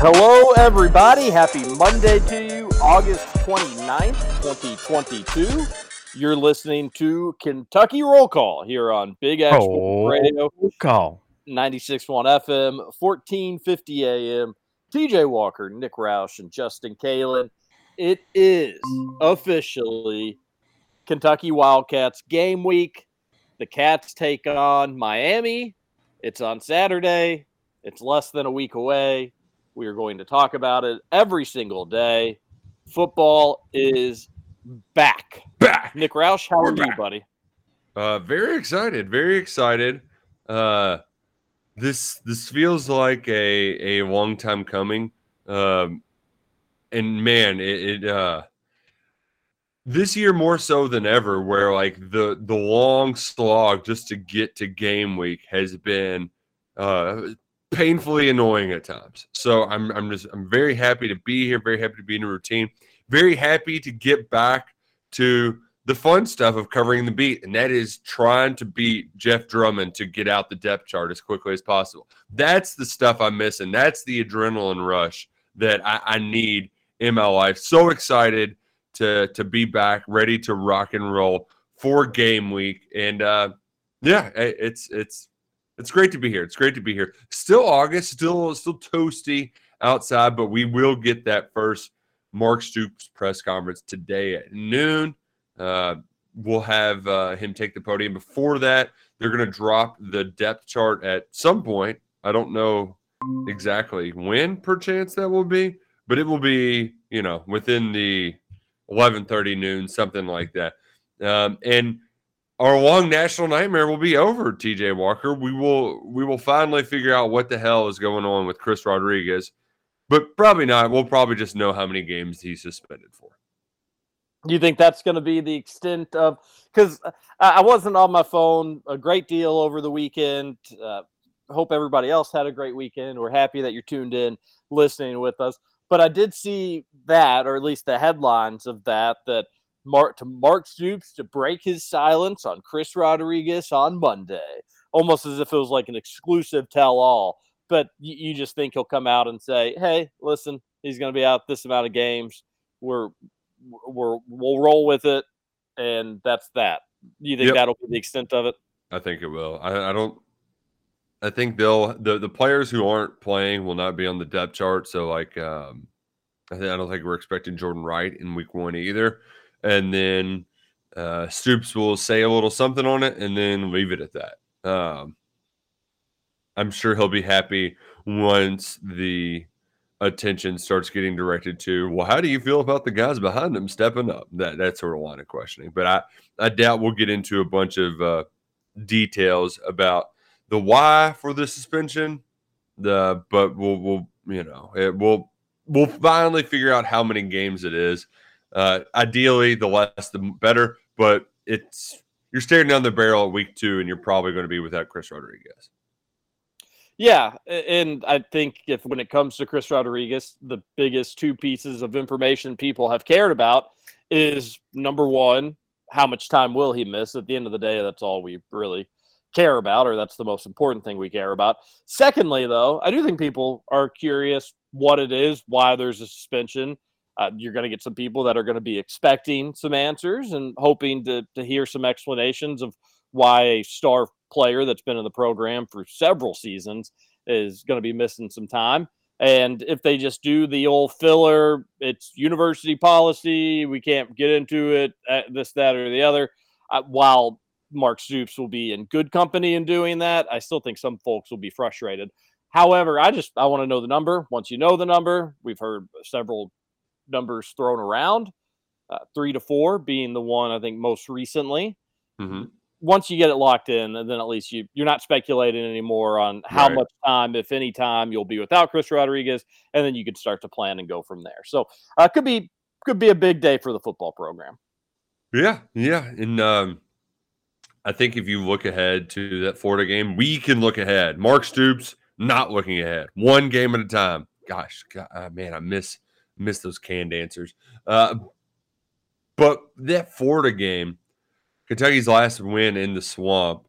Hello, everybody. Happy Monday to you, August 29th, 2022. You're listening to Kentucky Roll Call here on Big Action Oh. Radio, Call. 96.1 FM, 1450 AM. TJ Walker, Nick Roush, and Justin Kalen. It is officially Kentucky Wildcats game week. The Cats take on Miami. It's on Saturday. It's less than a week away. We are going to talk about it every single day. Football is back. Back. Nick Roush, how We're are you, buddy? Uh, very excited. Very excited. Uh, this this feels like a a long time coming. Um, and man, it, it uh, this year more so than ever, where like the the long slog just to get to game week has been uh painfully annoying at times. So I'm I'm just I'm very happy to be here. Very happy to be in a routine. Very happy to get back to the fun stuff of covering the beat, and that is trying to beat Jeff Drummond to get out the depth chart as quickly as possible. That's the stuff I'm missing. That's the adrenaline rush that I, I need in my life. So excited to to be back, ready to rock and roll for game week, and uh, yeah, it's it's it's great to be here. It's great to be here. Still August, still still toasty outside, but we will get that first Mark Stoops press conference today at noon. Uh, we'll have uh, him take the podium. Before that, they're going to drop the depth chart at some point. I don't know exactly when, perchance that will be, but it will be you know within the 11:30 noon, something like that. Um, and our long national nightmare will be over. TJ Walker, we will we will finally figure out what the hell is going on with Chris Rodriguez, but probably not. We'll probably just know how many games he's suspended for. You think that's going to be the extent of? Because I I wasn't on my phone a great deal over the weekend. Uh, hope everybody else had a great weekend. We're happy that you're tuned in, listening with us. But I did see that, or at least the headlines of that, that Mark to Mark Stoops to break his silence on Chris Rodriguez on Monday, almost as if it was like an exclusive tell-all. But you, you just think he'll come out and say, "Hey, listen, he's going to be out this amount of games. We're we're we'll roll with it, and that's that." You think Yep. that'll be the extent of it? I think it will. I, I don't. I think they'll the the players who aren't playing will not be on the depth chart. So like, um, I, think, I don't think we're expecting Jordan Wright in week one either. And then uh, Stoops will say a little something on it and then leave it at that. Um, I'm sure he'll be happy once the attention starts getting directed to, well, how do you feel about the guys behind him stepping up? That that sort of line of questioning. But I I doubt we'll get into a bunch of uh, details about the why for the suspension. The but we'll we'll you know it will we'll finally figure out how many games it is. Uh, ideally, the less the better. But it's you're staring down the barrel at week two, and you're probably going to be without Chris Rodriguez. Yeah, and I think if when it comes to Chris Rodriguez, the biggest two pieces of information people have cared about is number one, how much time will he miss? At the end of the day, that's all we really care about, or that's the most important thing we care about. Secondly, though, I do think people are curious what it is, why there's a suspension. Uh, you're going to get some people that are going to be expecting some answers and hoping to, to hear some explanations of why a star player that's been in the program for several seasons is going to be missing some time. And if they just do the old filler, it's university policy. We can't get into it, uh, this, that, or the other. Uh, while Mark Stoops will be in good company in doing that, I still think some folks will be frustrated. However, I just I want to know the number. Once you know the number, we've heard several numbers thrown around, uh, three to four being the one I think most recently. Mm-hmm. Once you get it locked in, and then at least you you're not speculating anymore on how Right. much time, if any time, you'll be without Chris Rodriguez, and then you can start to plan and go from there. So uh, could be could be a big day for the football program. Yeah, yeah, and um, I think if you look ahead to that Florida game, we can look ahead. Mark Stoops not looking ahead, one game at a time. Gosh, God, uh, man, I miss miss those canned answers. Uh, but that Florida game, Kentucky's last win in the swamp,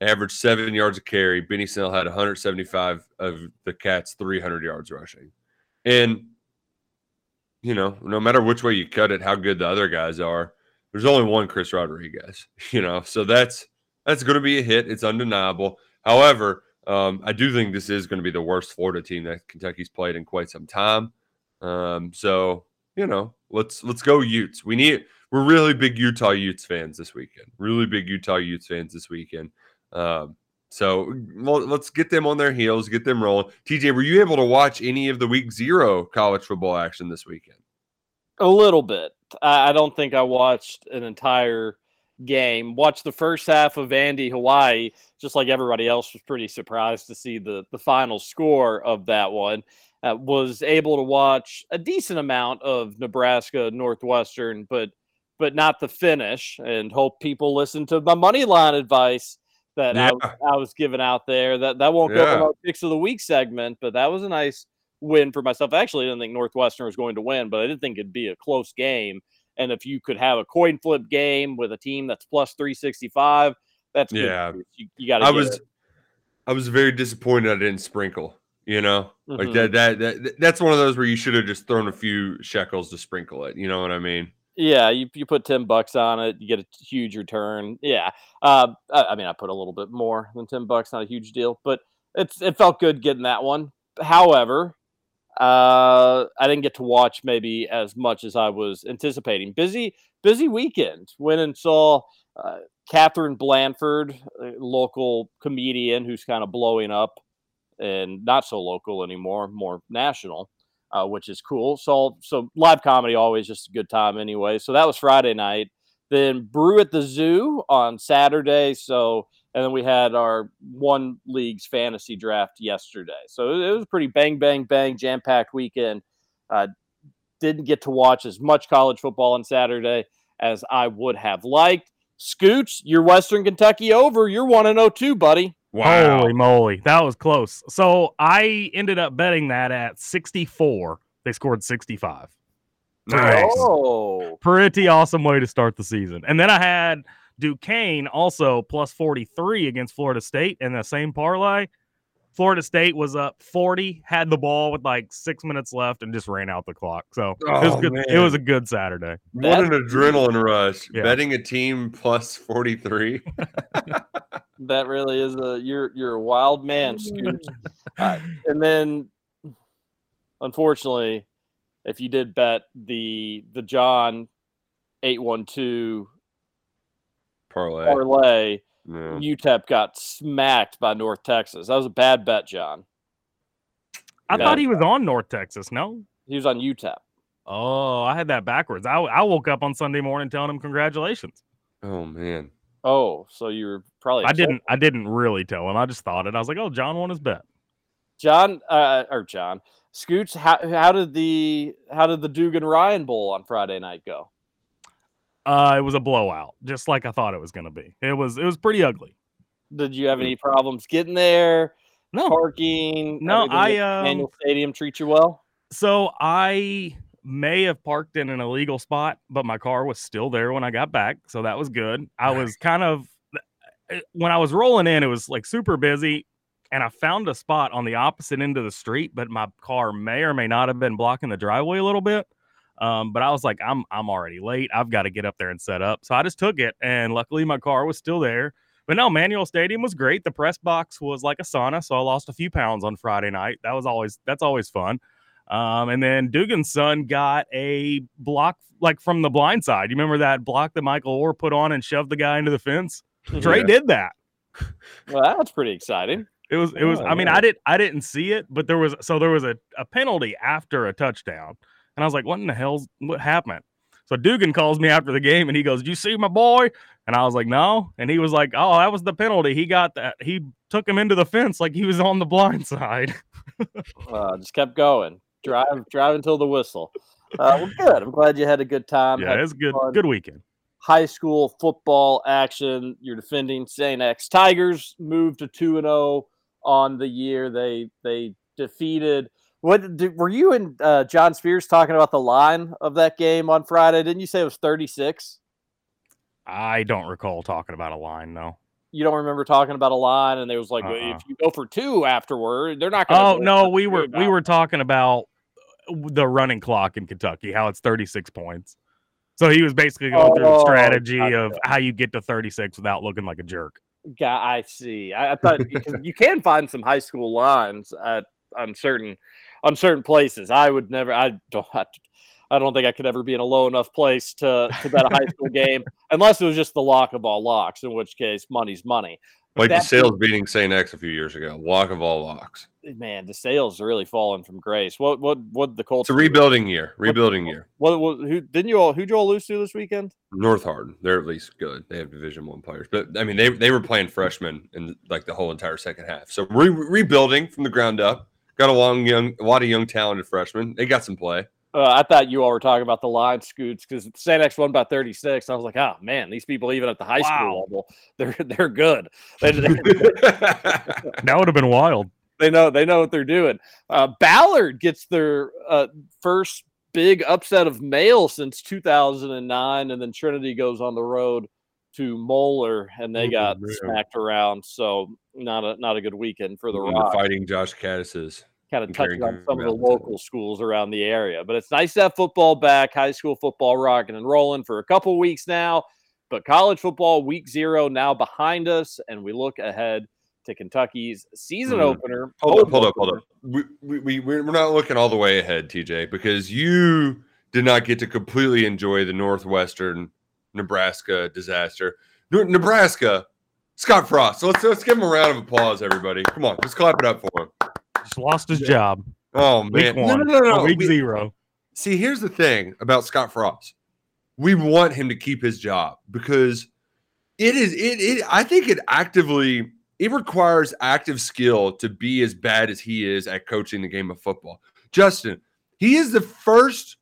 averaged seven yards a carry. Benny Snell had 175 of the Cats' 300 yards rushing, and you know, no matter which way you cut it, how good the other guys are, there's only one Chris Rodriguez, you know, so that's that's going to be a hit. It's undeniable. However, um, I do think this is going to be the worst Florida team that Kentucky's played in quite some time. Um, so you know, let's let's go Utes. We need we're really big Utah Utes fans this weekend. Really big Utah Utes fans this weekend. Um, so well, let's get them on their heels, get them rolling. TJ, were you able to watch any of the week zero college football action this weekend? A little bit. I I don't think I watched an entire game. Watched the first half of Vandy Hawaii, just like everybody else was pretty surprised to see the the final score of that one. Uh, was able to watch a decent amount of Nebraska Northwestern, but but not the finish. And hope people listen to my money line advice that I, was, I was giving out there. That that won't go Yeah. in our picks of the week segment, but that was a nice win for myself. I actually didn't think Northwestern was going to win, but I did think it'd be a close game. And if you could have a coin flip game with a team that's plus 365, that's good Yeah. You, you got I was it. I was very disappointed I didn't sprinkle. You know, like Mhm. that, that that that's one of those where you should have just thrown a few shekels to sprinkle it. You know what I mean? Yeah, you, you put 10 bucks on it, you get a huge return. Yeah. Uh, I, I mean, I put a little bit more than 10 bucks, not a huge deal, but it's it felt good getting that one. However, uh, I didn't get to watch maybe as much as I was anticipating. Busy, busy weekend. Went and saw uh, Catherine Blanford, local comedian who's kind of blowing up and not so local anymore, more national uh, which is cool. So, so live comedy always just a good time anyway. So that was Friday night. Then Brew at the Zoo on Saturday. So, and then we had our one league's fantasy draft yesterday. So it was pretty bang, bang, bang, jam packed weekend. Uh, didn't get to watch as much college football on Saturday as I would have liked. Scooch, your Western Kentucky over. You're 1 0 2, buddy. Holy moly, that was close. So I ended up betting that at 64. They scored 65. Nice. Oh, Pretty awesome way to start the season. And then I had Duquesne also plus 43 against Florida State in the same parlay. Florida State was up 40, had the ball with like six minutes left, and just ran out the clock. So it was Oh, good. It was a good Saturday. What an adrenaline rush! Yeah. Betting a team plus forty three. that really is a you're you're a wild man, Scooch. Uh, and then, unfortunately, if you did bet the the John eight one two Parlay. parlay, No. UTEP got smacked by North Texas. That was a bad bet, John. I Yeah. thought he was on North Texas. No. He was on UTEP. Oh, I had that backwards. I, I woke up on Sunday morning telling him congratulations. Oh man. Oh, so you were probably I didn't. I didn't really tell him. I just thought it. I was like, "Oh, John won his bet." John uh, or John Scooch. How how did the how did the Dugan Ryan Bowl on Friday night go? Uh, it was a blowout, just like I thought it was going to be. It was. It was pretty ugly. Did you have any problems getting there? No. Parking? No, I, um, Manual Stadium treat you well. So I may have parked in an illegal spot, but my car was still there when I got back, so that was good. I was kind of eh, when I was rolling in, it was like super busy, and I found a spot on the opposite end of the street, but my car may or may not have been blocking the driveway a little bit. Um, but I was like, I'm I'm already late. I've got to get up there and set up. So I just took it, and luckily my car was still there. But no, Manual Stadium was great. The press box was like a sauna, so I lost a few pounds on Friday night. That was always that's always fun. Um, and then Dugan's son got a block like from the blind side. You remember that block that Michael Oher put on and shoved the guy into the fence? Trey Yeah. did that. Well, that's pretty exciting. It was it was Oh, I mean, yeah. I did I didn't see it, but there was so there was a, a penalty after a touchdown. And I was like, what in the hell's what happened? So Dugan calls me after the game and he goes, "Did you see my boy?" And I was like, "No." And he was like, "Oh, that was the penalty. He got that. He took him into the fence like he was on the blind side." Uh, just kept going. Drive, drive until the whistle. Uh, well, good. I'm glad you had a good time. yeah, it's good fun. good weekend. high school football action. You're defending St. X Tigers moved to 2 and 0 on the year. They they defeated what did, were you and uh, John Spears talking about the line of that game on Friday? Didn't you say it was 36? I don't recall talking about a line though. You don't remember talking about a line and they was like "Well, Uh-uh. if you go for two afterward, they're not going Oh no, we were we were talking about uh, the running clock in Kentucky, how it's 36 points. So he was basically going through the Oh, strategy gotcha. of how you get to 36 without looking like a jerk. Guy, I see. I, I thought you can find some high school lines at on certain on certain places. I would never. I don't. I, I don't think I could ever be in a low enough place to to bet a high school game unless it was just the lock of all locks. In which case, money's money. Like the That sales beating St. X a few years ago. Walk of all locks. Man, the sales are really falling from grace. What what what the Colts? It's a do? rebuilding year. Rebuilding year. What, what who didn't you all who'd you all lose to this weekend? North Hardin, they're at least good. They have Division One players, but I mean, they they were playing freshmen in like the whole entire second half. So re- rebuilding from the ground up. Got a long young, a lot of young talented freshmen. They got some play. Uh, I thought you all were talking about the line scoots because St. X won by 36. I was like, oh man, these people even at the high Wow. school level, they're they're good. They, That would have been wild. they know they know what they're doing. Uh, Ballard gets their uh, first big upset of Male since 2009, and then Trinity goes on the road to Moeller, and they got smacked around. So not a not a good weekend for the fighting Josh Caddis's. Kind of touching on some of the local schools around the area. But it's nice to have football back, high school football rocking and rolling for a couple weeks now. But college football week zero now behind us, and we look ahead to Kentucky's season Mhm. opener. Hold up, hold up, hold up. We, we, we, we're we're not looking all the way ahead, TJ, because you did not get to completely enjoy the Northwestern Nebraska disaster. Nebraska, Scott Frost. So let's, let's give him a round of applause, everybody. Come on, let's clap it up for him. Just lost his job. Oh, man. No, one. no, no, no. or Week We- zero. See, here's the thing about Scott Frost. We want him to keep his job because it is it, it I think it actively it requires active skill to be as bad as he is at coaching the game of football. Justin, he is the first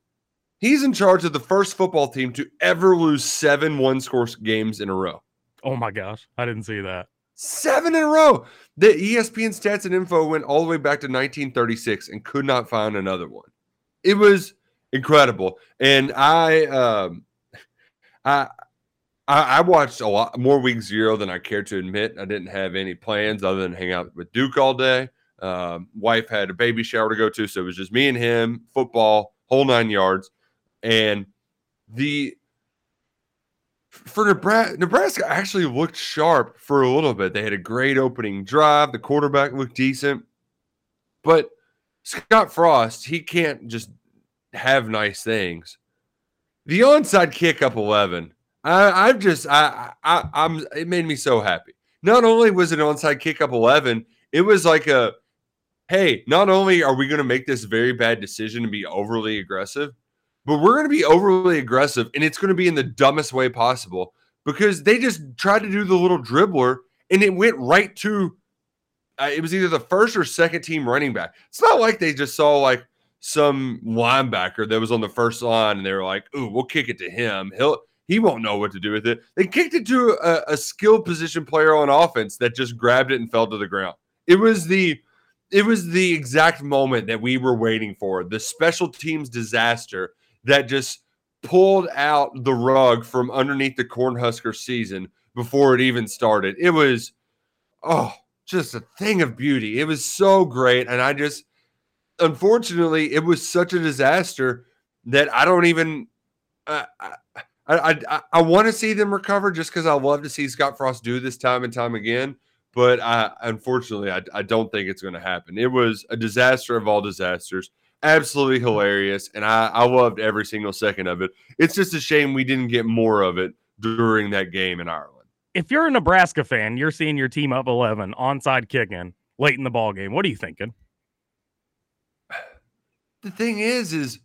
he's in charge of the first football team to ever lose 7 one-score games in a row. Oh my gosh, I didn't see that. Seven in a row. The ESPN stats and info went all the way back to 1936 and could not find another one. It was incredible. And I um I I, I watched a lot more week zero than I care to admit. I didn't have any plans other than hang out with Duke all day. Um, wife had a baby shower to go to, so it was just me and him, football, whole nine yards. And the for Nebraska, Nebraska actually looked sharp for a little bit. They had a great opening drive. The quarterback looked decent, but Scott Frost, he can't just have nice things. The onside kick up eleven. I, I've just I, I I'm it made me so happy. Not only was it onside kick up eleven, it was like a hey. Not only are we going to make this very bad decision and be overly aggressive, but we're going to be overly aggressive and it's going to be in the dumbest way possible because they just tried to do the little dribbler and it went right to uh, it was either the first or second team running back. It's not like they just saw like some linebacker that was on the first line and they were like, "Ooh, we'll kick it to him. He'll he won't know what to do with it." They kicked it to a, a skilled position player on offense that just grabbed it and fell to the ground. It was the it was the exact moment that we were waiting for. The special teams disaster that just pulled out the rug from underneath the Cornhusker season before it even started. It was oh, just a thing of beauty. It was so great and I just unfortunately it was such a disaster that I don't even I I, I, I want to see them recover just because I love to see Scott Frost do this time and time again. But I, unfortunately, I, I don't think it's going to happen. It was a disaster of all disasters. Absolutely hilarious. And I, I loved every single second of it. It's just a shame we didn't get more of it during that game in Ireland. If you're a Nebraska fan, you're seeing your team up 11, onside kicking late in the ball game. What are you thinking? The thing is, is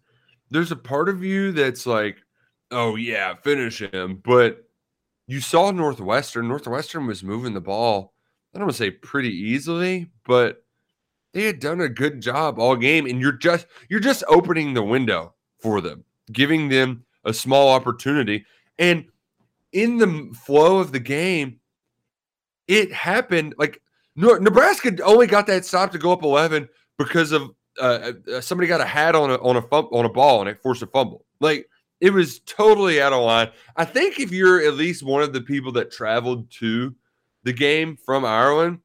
there's a part of you that's like, oh yeah, finish him. But you saw Northwestern. Northwestern was moving the ball. I don't want to say pretty easily, but they had done a good job all game. And you're just you're just opening the window for them, giving them a small opportunity. And in the flow of the game, it happened like Nebraska only got that stop to go up 11 because of uh, uh, somebody got a hat on a on a on a ball and it forced a fumble. Like it was totally out of line. I think if you're at least one of the people that traveled to the game from Ireland,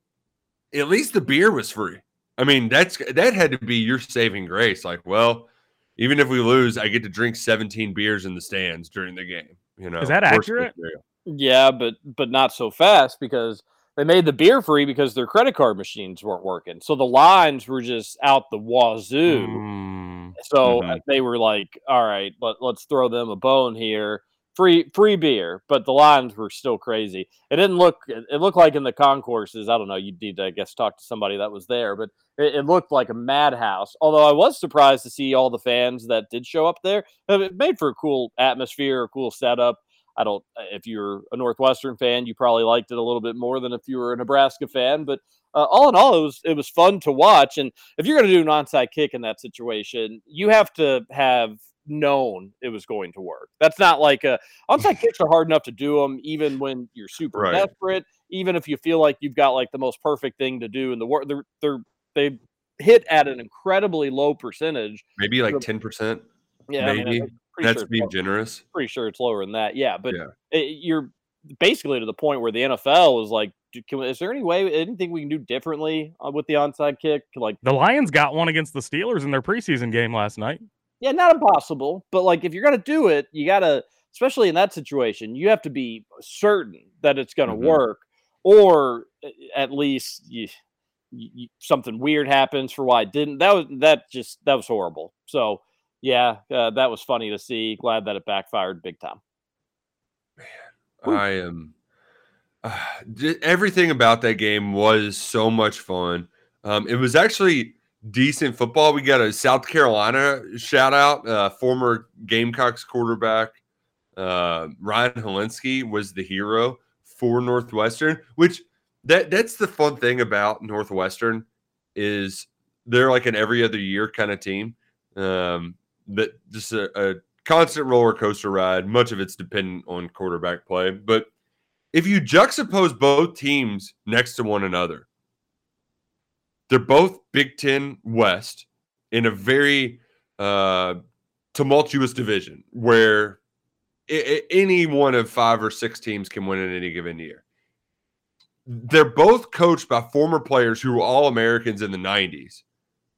at least the beer was free. I mean, that's that had to be your saving grace. Like, well, even if we lose, I get to drink 17 beers in the stands during the game. You know, is that accurate? Yeah, but but not so fast because they made the beer free because their credit card machines weren't working. So the lines were just out the wazoo. Mm. So Mhm. they were like, "All right, let, let's throw them a bone here." Free free beer, but the lines were still crazy. It didn't look. It looked like in the concourses. I don't know. You'd need to, I guess, talk to somebody that was there, but it, it looked like a madhouse. Although I was surprised to see all the fans that did show up there. It made for a cool atmosphere, a cool setup. I don't. If you're a Northwestern fan, you probably liked it a little bit more than if you were a Nebraska fan. But uh, all in all, it was it was fun to watch. And if you're going to do an onside kick in that situation, you have to have known it was going to work. That's not like a onside kicks are hard enough to do them, even when you're super Right. desperate. Even if you feel like you've got like the most perfect thing to do in the world, they're they're they hit at an incredibly low percentage. Maybe like 10%. Yeah, maybe. I'm pretty That's sure being low- generous. pretty sure it's lower than that. Yeah, but Yeah. it, you're basically to the point where the NFL is like, can, is there any way, anything we can do differently uh, with the onside kick? Like, The Lions got one against the Steelers in their preseason game last night. Yeah, not impossible, but like if you're gonna do it, you gotta, especially in that situation, you have to be certain that it's gonna Mhm. work, or uh, at least you, you, you- something weird happens for why it didn't. That was that just that was horrible. So yeah, uh, that was funny to see. Glad that it backfired big time. Man, I am. Uh, everything about that game was so much fun. Um, it was actually decent football. We got a South Carolina shout out. Uh, former Gamecocks quarterback uh, Ryan Hilinski was the hero for Northwestern. Which that that's the fun thing about Northwestern is they're like an every other year kind of team. Um, that just a, a constant roller coaster ride. Much of it's dependent on quarterback play. But if you juxtapose both teams next to one another, they're both Big Ten West in a very uh, tumultuous division where I- I- any one of five or six teams can win in any given year. They're both coached by former players who were all Americans in the 90s.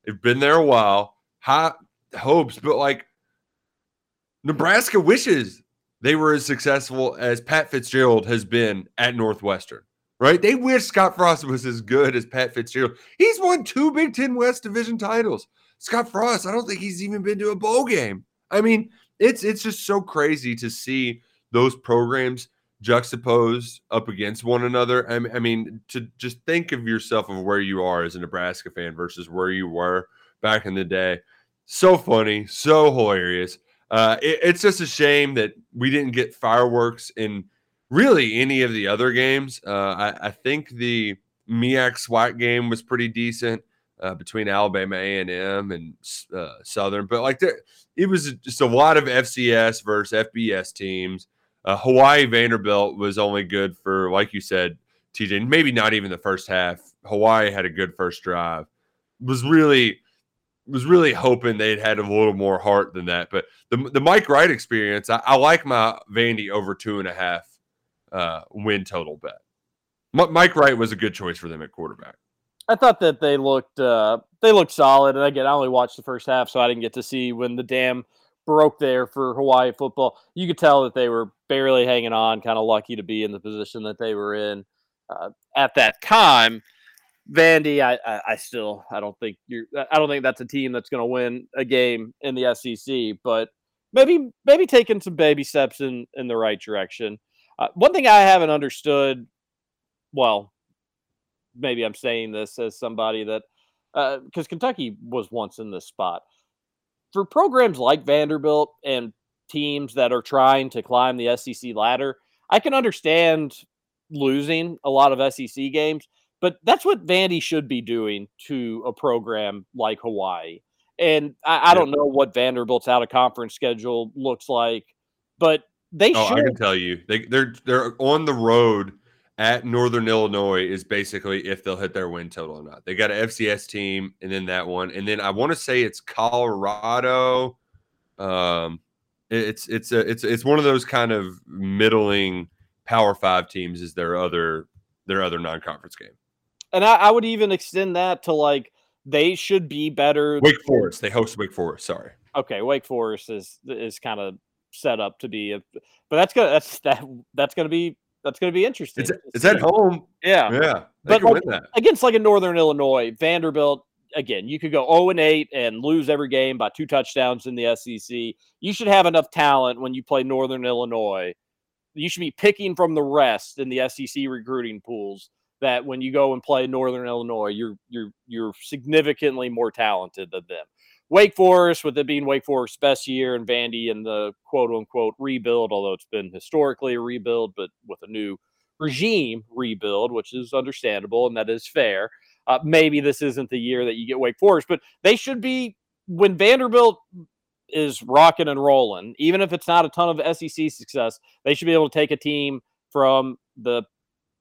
They've been there a while, high hopes, but like Nebraska wishes they were as successful as Pat Fitzgerald has been at Northwestern, right? They wish Scott Frost was as good as Pat Fitzgerald. He's won two Big Ten West Division titles. Scott Frost, I don't think he's even been to a bowl game. I mean, it's it's just so crazy to see those programs juxtaposed up against one another. I mean, I mean, to just think of yourself of where you are as a Nebraska fan versus where you were back in the day. So funny, so hilarious. Uh, it- it's just a shame that we didn't get fireworks in really any of the other games. Uh, I, I think the MEAC SWAC game was pretty decent uh, between Alabama A&M and uh, Southern, but like there, it was just a lot of FCS versus FBS teams. Uh, Hawaii Vanderbilt was only good for, like you said, TJ, maybe not even the first half. Hawaii had a good first drive. was really was really hoping they'd had a little more heart than that. But the the Mike Wright experience, I, I like my Vandy over two and a half uh, win total bet. M- Mike Wright was a good choice for them at quarterback. I thought that they looked uh, they looked solid, and again, I only watched the first half, so I didn't get to see when the dam broke there for Hawaii football. You could tell that they were barely hanging on, kind of lucky to be in the position that they were in uh, at that time. Vandy, I, I, I still I don't think you're I don't think that's a team that's going to win a game in the SEC, but maybe maybe taking some baby steps in in the right direction. Uh, one thing I haven't understood, well, maybe I'm saying this as somebody that because uh, Kentucky was once in this spot for programs like Vanderbilt and teams that are trying to climb the SEC ladder. I can understand losing a lot of SEC games, but that's what Vandy should be doing to a program like Hawaii. And I, I don't know what Vanderbilt's out of conference schedule looks like, but they oh, should. I can tell you, they they're they're on the road at Northern Illinois is basically if they'll hit their win total or not. They got an FCS team, and then that one, and then I want to say it's Colorado. Um, it's it's a it's it's one of those kind of middling Power Five teams. Is their other their other non conference game? And I, I would even extend that to like they should be better. Wake Forest. They host Wake Forest. Sorry. Okay, Wake Forest is is kind of set up to be a, but that's gonna that's that that's gonna be that's going to be interesting. It's, it's at home. Yeah. Yeah. But like, against like a Northern Illinois, Vanderbilt, again, you could go 0 and 8 and lose every game by two touchdowns in the SEC. You should have enough talent when you play Northern Illinois. You should be picking from the rest in the SEC recruiting pools that when you go and play Northern Illinois, you're you're you're significantly more talented than them. Wake Forest, with it being Wake Forest's best year, and Vandy in the quote unquote rebuild, although it's been historically a rebuild, but with a new regime rebuild, which is understandable and that is fair. Uh, maybe this isn't the year that you get Wake Forest, but they should be when Vanderbilt is rocking and rolling, even if it's not a ton of SEC success, they should be able to take a team from the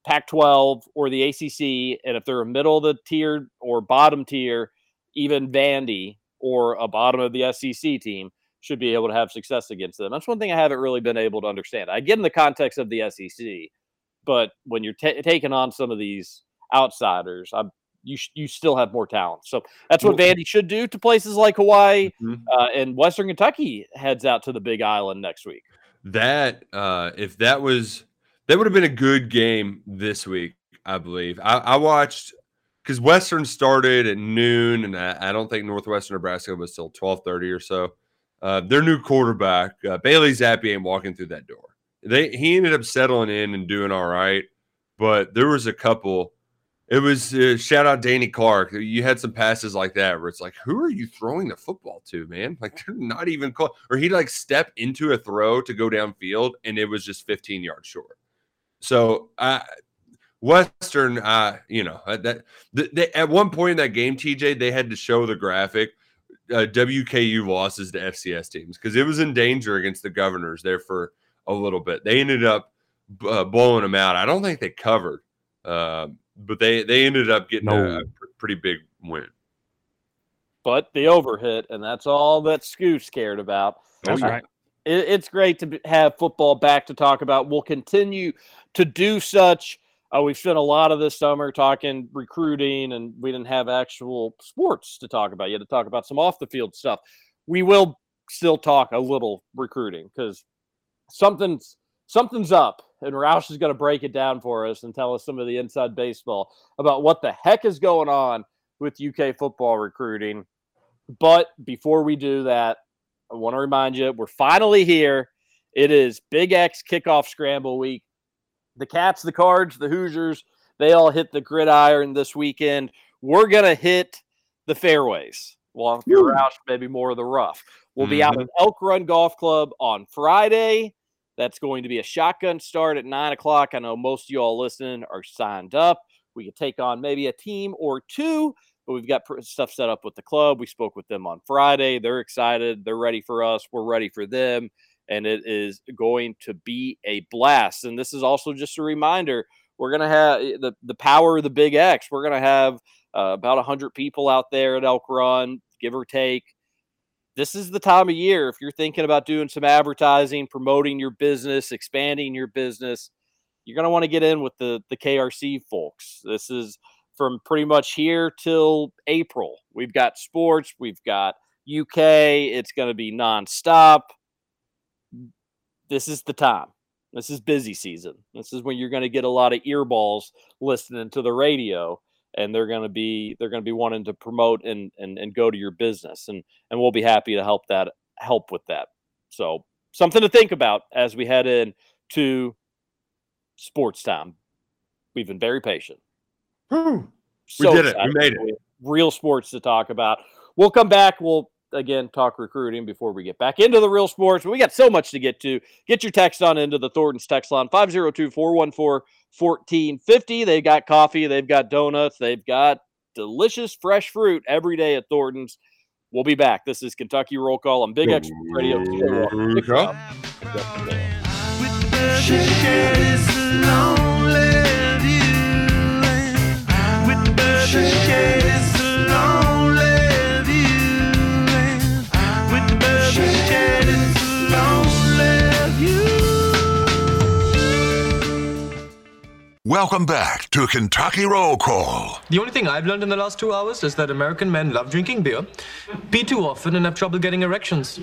Pac 12 or the ACC. And if they're a middle of the tier or bottom tier, even Vandy or a bottom of the SEC team should be able to have success against them. That's one thing I haven't really been able to understand. I get in the context of the SEC, but when you're t- taking on some of these outsiders, I'm you sh- you still have more talent. So that's what Vandy should do to places like Hawaii mm-hmm. uh, and Western Kentucky heads out to the Big Island next week. That uh, if that was that would have been a good game this week, I believe. I, I watched because Western started at noon, and I, I, don't think Northwestern Nebraska was till twelve thirty or so. Uh, their new quarterback uh, Bailey Zappe ain't walking through that door. They he ended up settling in and doing all right, but there was a couple. It was uh, shout out Danny Clark. You had some passes like that where it's like, who are you throwing the football to, man? Like they're not even close. Or he like step into a throw to go downfield, and it was just 15 yards short. So I Western, uh, you know, uh, that they, at one point in that game, TJ, they had to show the graphic uh, WKU losses to FCS teams because it was in danger against the Governors there for a little bit. They ended up uh, blowing them out. I don't think they covered, uh, but they they ended up getting no. a, a, pretty big win. But the overhit, and that's all that Scoot's cared about. That's right. It, it's great to have football back to talk about. We'll continue to do such uh, we've spent a lot of this summer talking recruiting, and we didn't have actual sports to talk about. You had to talk about some off the field stuff. We will still talk a little recruiting because something's something's up, and Roush is going to break it down for us and tell us some of the inside baseball about what the heck is going on with UK football recruiting. But before we do that, I want to remind you we're finally here. It is Big X kickoff scramble week the Cats, the Cards, the Hoosiers, they all hit the gridiron this weekend. We're going to hit the fairways. Well, if you're maybe more of the rough. We'll mm-hmm. be out mm-hmm. at Elk Run Golf Club on Friday. That's going to be a shotgun start at nine o'clock. I know most of you all listening are signed up. We could take on maybe a team or two, but we've got stuff set up with the club. We spoke with them on Friday. They're excited. They're ready for us. We're ready for them and it is going to be a blast. And this is also just a reminder we're going to have eh, the, the power of the big X. We're going to have uh, about 100 people out there at Elk Run, give or take. This is the time of year if you're thinking about doing some advertising, promoting your business, expanding your business, you're going to want to get in with the the KRC folks. This is from pretty much here till April. We've got sports, we've got UK, it's going to be nonstop. This is the time. This is busy season. This is when you're going to get a lot of earballs listening to the radio and they're going to be they're going to be wanting to promote and, and and go to your business and and we'll be happy to help that help with that. So, something to think about as we head in to sports time. We've been very patient. Whew. we did it. We made it. Real sports to talk about. We'll come back. We'll again talk recruiting before we get back into the real sports. We got so much to get to. Get your text on into the Thornton's text line 502 414 1450. They've got coffee, they've got donuts, they've got delicious fresh fruit every day at Thornton's. We'll be back. This is Kentucky Roll Call on Big X Radio. Welcome back to Kentucky Roll Call. The only thing I've learned in the last two hours is that American men love drinking beer, pee too often, and have trouble getting erections.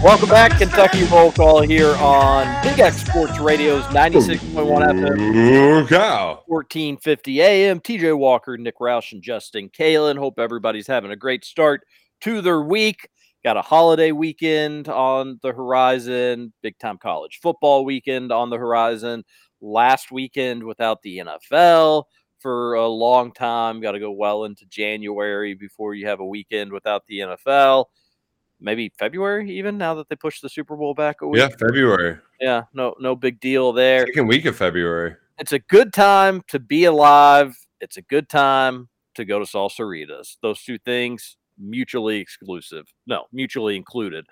Welcome back, Kentucky Roll Call here on Big X Sports Radio's 96.1 FM. Cow. 1450 AM. TJ Walker, Nick Roush, and Justin Kalen. Hope everybody's having a great start to their week. Got a holiday weekend on the horizon, big time college football weekend on the horizon. Last weekend without the NFL for a long time. Got to go well into January before you have a weekend without the NFL maybe February even now that they pushed the Super Bowl back a week. Yeah, February. Yeah, no no big deal there. Second week of February. It's a good time to be alive. It's a good time to go to Salsaritas. Those two things mutually exclusive. No, mutually included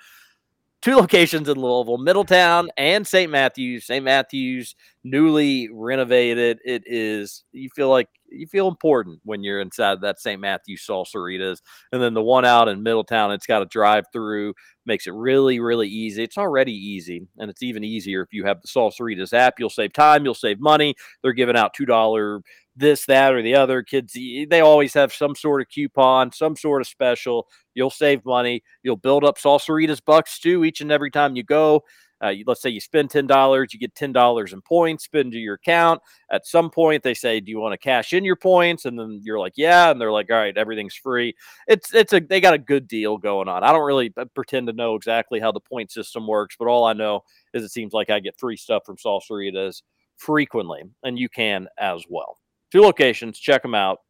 two locations in Louisville, Middletown and St. Matthews. St. Matthews, newly renovated. It is, you feel like you feel important when you're inside that St. Matthews Salsaritas. And then the one out in Middletown, it's got a drive through, makes it really, really easy. It's already easy, and it's even easier if you have the Salsaritas app. You'll save time, you'll save money. They're giving out $2 this, that, or the other. Kids, they always have some sort of coupon, some sort of special. You'll save money. You'll build up Salsaritas bucks too each and every time you go. Uh, let's say you spend ten dollars, you get ten dollars in points spend to your account. At some point, they say, "Do you want to cash in your points?" And then you're like, "Yeah," and they're like, "All right, everything's free." It's it's a they got a good deal going on. I don't really uh, pretend to know exactly how the point system works, but all I know is it seems like I get free stuff from Salsaritas frequently, and you can as well. Two locations, check them out.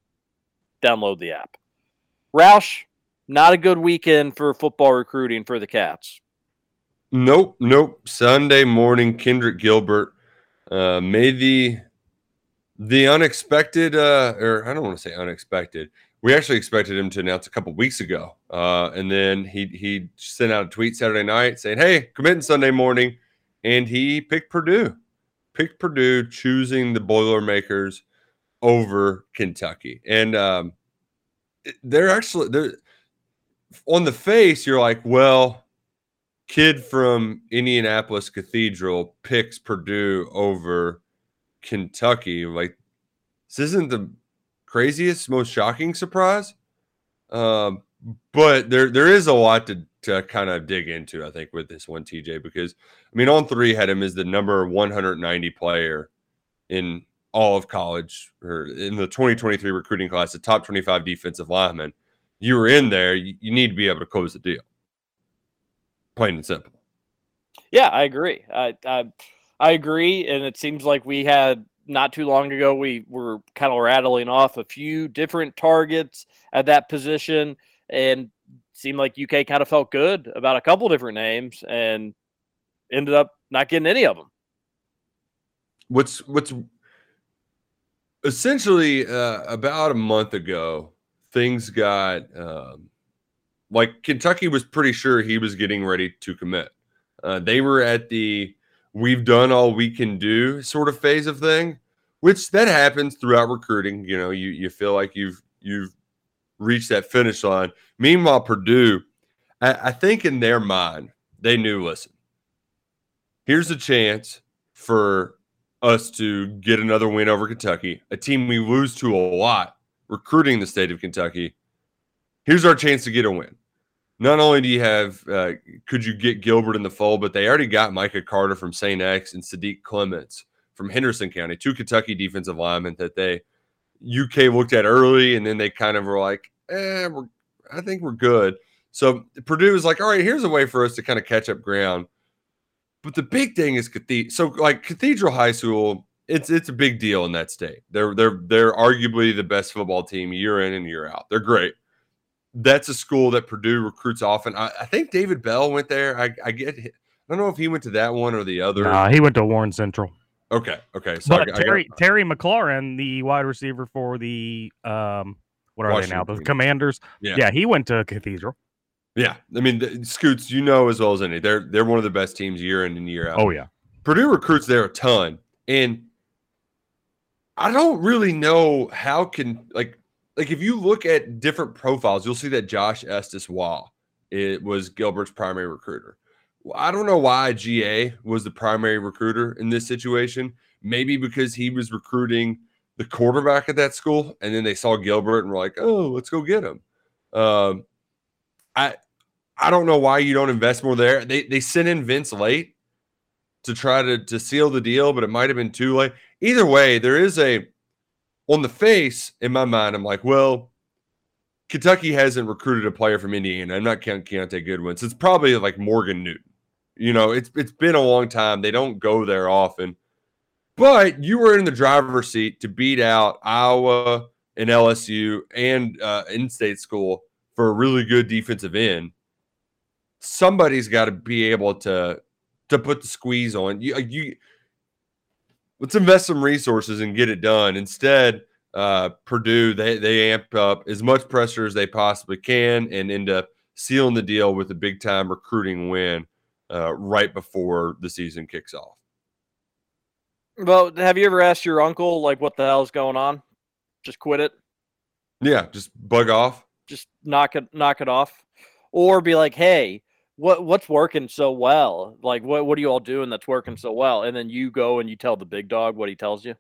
Download the app. Roush, not a good weekend for football recruiting for the Cats. Nope, nope. Sunday morning, Kendrick Gilbert uh, made the the unexpected, uh, or I don't want to say unexpected. We actually expected him to announce a couple weeks ago, uh, and then he he sent out a tweet Saturday night saying, "Hey, committing Sunday morning," and he picked Purdue, picked Purdue, choosing the Boilermakers over Kentucky, and um, they're actually they're on the face. You're like, well kid from Indianapolis Cathedral picks Purdue over Kentucky. Like, this isn't the craziest, most shocking surprise. Um, but there there is a lot to, to kind of dig into, I think, with this one, TJ, because I mean, On3 had him as the number 190 player in all of college or in the 2023 recruiting class, the top 25 defensive lineman. You were in there, you, you need to be able to close the deal plain and simple. Yeah, I agree. I, I I agree, and it seems like we had not too long ago we were kind of rattling off a few different targets at that position, and seemed like UK kind of felt good about a couple different names, and ended up not getting any of them. What's what's essentially uh, about a month ago, things got um, like Kentucky was pretty sure he was getting ready to commit. Uh, they were at the we've done all we can do sort of phase of thing, which that happens throughout recruiting. You know, you you feel like you've you've reached that finish line. Meanwhile, Purdue, I, I think in their mind, they knew, listen, here's a chance for us to get another win over Kentucky, a team we lose to a lot recruiting the state of Kentucky. Here's our chance to get a win. Not only do you have, uh, could you get Gilbert in the fold, but they already got Micah Carter from St. X and Sadiq Clements from Henderson County, two Kentucky defensive linemen that they UK looked at early, and then they kind of were like, "eh, we're, I think we're good." So Purdue is like, "All right, here's a way for us to kind of catch up ground." But the big thing is cathedral. So like Cathedral High School, it's it's a big deal in that state. They're they're they're arguably the best football team year in and year out. They're great. That's a school that Purdue recruits often. I, I think David Bell went there. I, I get. I don't know if he went to that one or the other. Nah, he went to Warren Central. Okay, okay. So but I, I Terry got, Terry McLaurin, the wide receiver for the um, what are they now? The Commanders. Yeah. yeah, he went to Cathedral. Yeah. I mean, the, Scoots, you know as well as any, they're they're one of the best teams year in and year out. Oh yeah. Purdue recruits there a ton, and I don't really know how can like like if you look at different profiles, you'll see that Josh Estes Waugh it was Gilbert's primary recruiter. Well, I don't know why GA was the primary recruiter in this situation. Maybe because he was recruiting the quarterback at that school, and then they saw Gilbert and were like, "Oh, let's go get him." Um, I I don't know why you don't invest more there. They they sent in Vince late to try to to seal the deal, but it might have been too late. Either way, there is a on the face in my mind. I'm like, well, Kentucky hasn't recruited a player from Indiana. I'm not counting Keontae Goodwin. So it's probably like Morgan Newton. You know, it's it's been a long time. They don't go there often. But you were in the driver's seat to beat out Iowa and LSU and uh, in-state school for a really good defensive end. Somebody's got to be able to to put the squeeze on you. You let's invest some resources and get it done. Instead, uh, Purdue they they amp up as much pressure as they possibly can and end up sealing the deal with a big time recruiting win uh, right before the season kicks off. Well, have you ever asked your uncle like what the hell's going on? Just quit it. Yeah, just bug off. Just knock it knock it off. Or be like, "Hey, what what's working so well? Like what what are you all doing that's working so well?" And then you go and you tell the big dog what he tells you.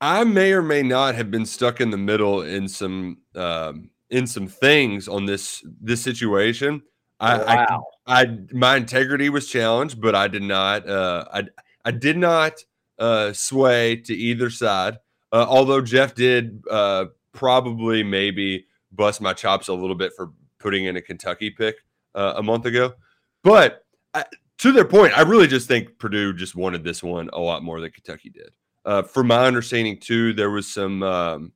I may or may not have been stuck in the middle in some um, in some things on this this situation. I, Wow. I, I my integrity was challenged, but I did not. Uh, I I did not uh, sway to either side. Uh, although Jeff did uh, probably maybe bust my chops a little bit for putting in a Kentucky pick uh, a month ago, but I, to their point, I really just think Purdue just wanted this one a lot more than Kentucky did. Uh, from my understanding, too, there was some um,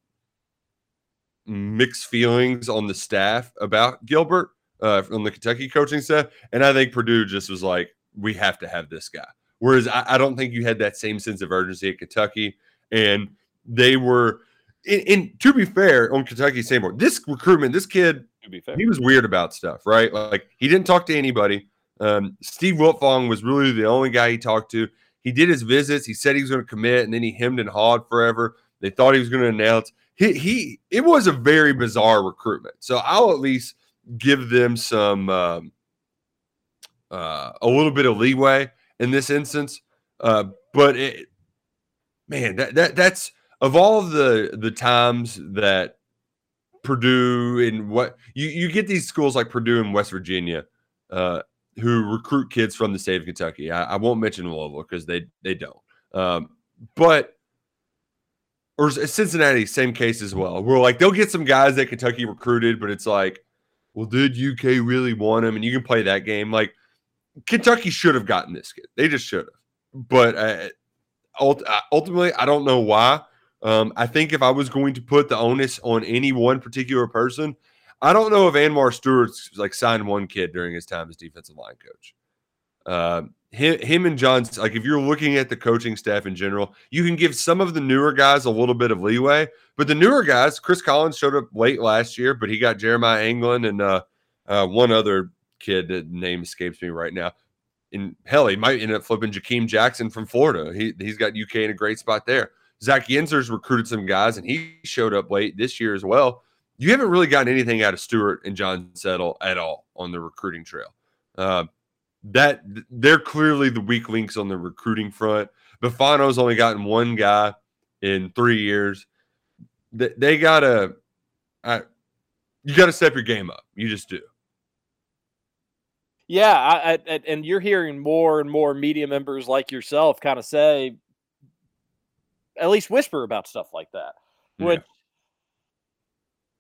mixed feelings on the staff about Gilbert uh, on the Kentucky coaching staff, and I think Purdue just was like, "We have to have this guy." Whereas I, I don't think you had that same sense of urgency at Kentucky, and they were. And, in to be fair, on Kentucky's same board, this recruitment, this kid, To be fair. he was weird about stuff, right? Like he didn't talk to anybody. Um, Steve Wiltfong was really the only guy he talked to. He did his visits. He said he was going to commit, and then he hemmed and hawed forever. They thought he was going to announce. He, he it was a very bizarre recruitment. So I'll at least give them some um, uh, a little bit of leeway in this instance. Uh, but it, man, that, that that's of all the the times that Purdue and what you you get these schools like Purdue and West Virginia uh, who recruit kids from the state of Kentucky. I, I won't mention Louisville because they they don't. Um, but or Cincinnati, same case as well. We're like they'll get some guys that Kentucky recruited, but it's like, well, did UK really want him? And you can play that game. Like Kentucky should have gotten this kid. They just should have. But uh, uh, ultimately, I don't know why. Um, I think if I was going to put the onus on any one particular person, I don't know if Anwar Stewart's like signed one kid during his time as defensive line coach. Uh, him, him and John's like if you're looking at the coaching staff in general, you can give some of the newer guys a little bit of leeway, but the newer guys, Chris Collins showed up late last year, but he got Jeremiah England and uh, uh, one other kid that name escapes me right now. And hell, he might end up flipping Jakeem Jackson from Florida. He he's got UK in a great spot there. Zach Yenser's recruited some guys, and he showed up late this year as well. You haven't really gotten anything out of Stewart and John Settle at all on the recruiting trail. Uh, that they're clearly the weak links on the recruiting front. Buffano's only gotten one guy in three years. They, they gotta, I, you gotta step your game up. You just do. Yeah, I, I, and you're hearing more and more media members like yourself kind of say, at least whisper about stuff like that. Which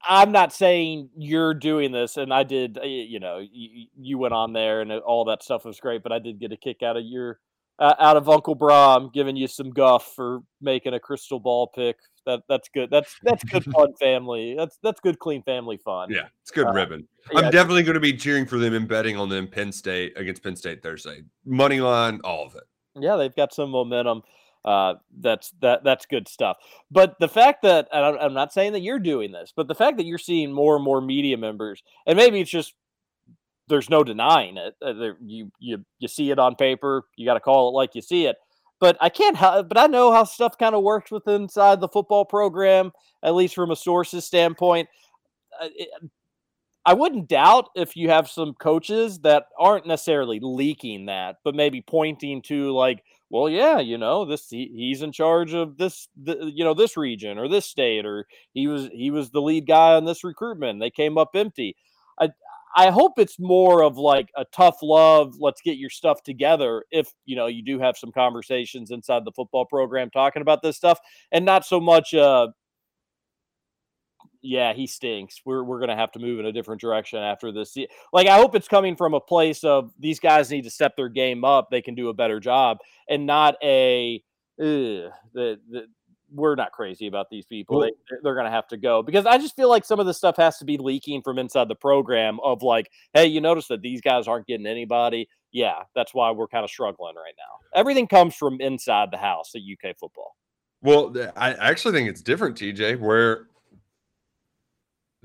I'm not saying you're doing this, and I did. You know, you, you went on there, and all that stuff was great. But I did get a kick out of your uh, out of Uncle Brom giving you some guff for making a crystal ball pick. That that's good. That's that's good fun family. That's that's good clean family fun. Yeah, it's good Uh, ribbon. yeah. I'm definitely going to be cheering for them and betting on them Penn State against Penn State Thursday. Money line, all of it. Yeah, they've got some momentum. Uh, that's that that's good stuff. But the fact that and I'm not saying that you're doing this, but the fact that you're seeing more and more media members, and maybe it's just there's no denying it. uh, You you you see it on paper. You got to call it like you see it. But I can't. But I know how stuff kind of works with inside the football program, at least from a sources standpoint. Uh, I wouldn't doubt if you have some coaches that aren't necessarily leaking that, but maybe pointing to like, well, yeah, you know, this he, he's in charge of this, the, you know, this region or this state, or he was he was the lead guy on this recruitment. They came up empty. I I hope it's more of like a tough love. Let's get your stuff together. If you know you do have some conversations inside the football program talking about this stuff, and not so much uh yeah, he stinks. We're we're gonna have to move in a different direction after this. Like I hope it's coming from a place of these guys need to step their game up. They can do a better job, and not a "Ugh, the the we're not crazy about these people. They, they're- they're gonna have to go because I just feel like some of the stuff has to be leaking from inside the program. Of like, hey, you notice that these guys aren't getting anybody. Yeah, that's why we're kind of struggling right now. Everything comes from inside the house at UK football. Well, I actually think it's different, TJ, where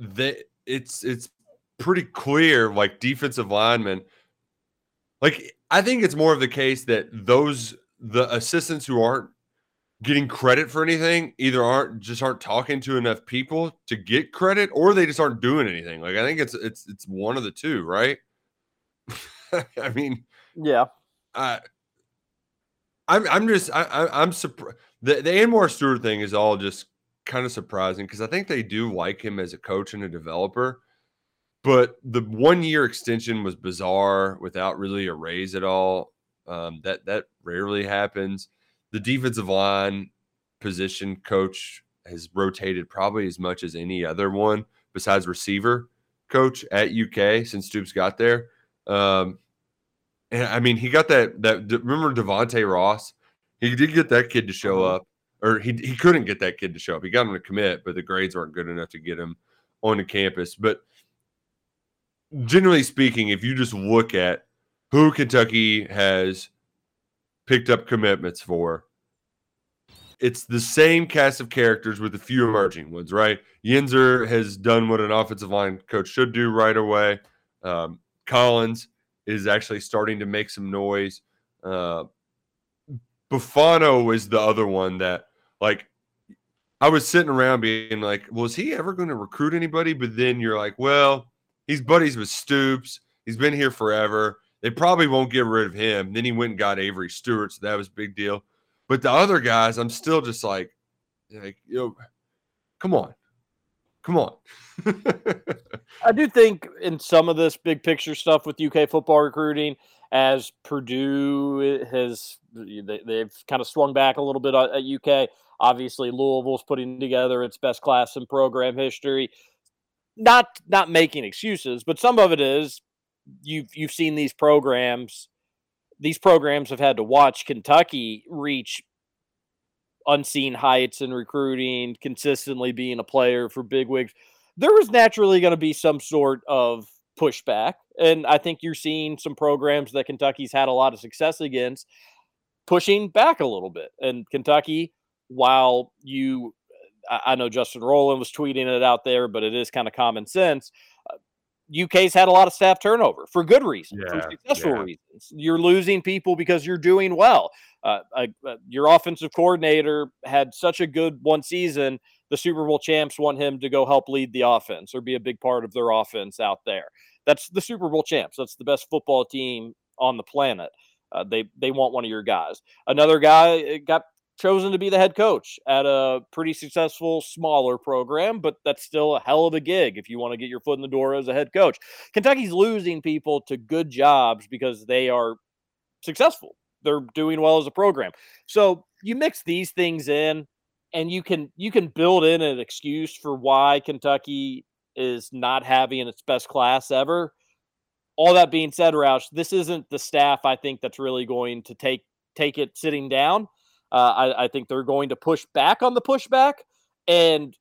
they it's it's pretty clear, like defensive linemen. Like I think it's more of the case that those the assistants who aren't getting credit for anything either aren't just aren't talking to enough people to get credit, or they just aren't doing anything. Like I think it's it's it's one of the two, right? I mean, Yeah. I I'm I'm just I, I I'm surprised. The the Anwar Stewart thing is all just kind of surprising because I think they do like him as a coach and a developer, but the one year extension was bizarre without really a raise at all. Um, that that rarely happens. The defensive line position coach has rotated probably as much as any other one besides receiver coach at UK since Stoops got there. Um, and I mean, he got that that remember Devonte Ross? He did get that kid to show up, or he he couldn't get that kid to show up. He got him to commit, but the grades weren't good enough to get him onto campus. But generally speaking, if you just look at who Kentucky has picked up commitments for, it's the same cast of characters with a few emerging ones, right? Yenser has done what an offensive line coach should do right away. Um, Collins is actually starting to make some noise. Uh, Buffano is the other one that, like, I was sitting around being like, was he ever going to recruit anybody? But then you're like, well, he's buddies with Stoops. He's been here forever. They probably won't get rid of him. Then he went and got Avery Stewart, so that was a big deal. But the other guys, I'm still just like, like, you know, come on, come on. I do think in some of this big picture stuff with UK football recruiting, as Purdue has they, they've kind of swung back a little bit uh, at at UK. Obviously, Louisville's putting together its best class in program history. Not not making excuses, but some of it is you've you've seen these programs. These programs have had to watch Kentucky reach unseen heights in recruiting, consistently being a player for big wigs. there was naturally going to be some sort of pushback. And I think you're seeing some programs that Kentucky's had a lot of success against pushing back a little bit. And Kentucky, while you, I know Justin Rowland was tweeting it out there, but it is kind of common sense. UK's had a lot of staff turnover for good reasons, Yeah, for successful yeah. reasons. You're losing people because you're doing well. Uh, uh, uh, your offensive coordinator had such a good one season. The Super Bowl champs want him to go help lead the offense or be a big part of their offense out there. That's the Super Bowl champs. That's the best football team on the planet. Uh, they they want one of your guys. Another guy uh, got chosen to be the head coach at a pretty successful smaller program, but that's still a hell of a gig if you want to get your foot in the door as a head coach. Kentucky's losing people to good jobs because they are successful. They're doing well as a program. So you mix these things in and you can you can build in an excuse for why Kentucky is not having its best class ever. All that being said, Roush, this isn't the staff I think that's really going to take take it sitting down. Uh, I, I think they're going to push back on the pushback, and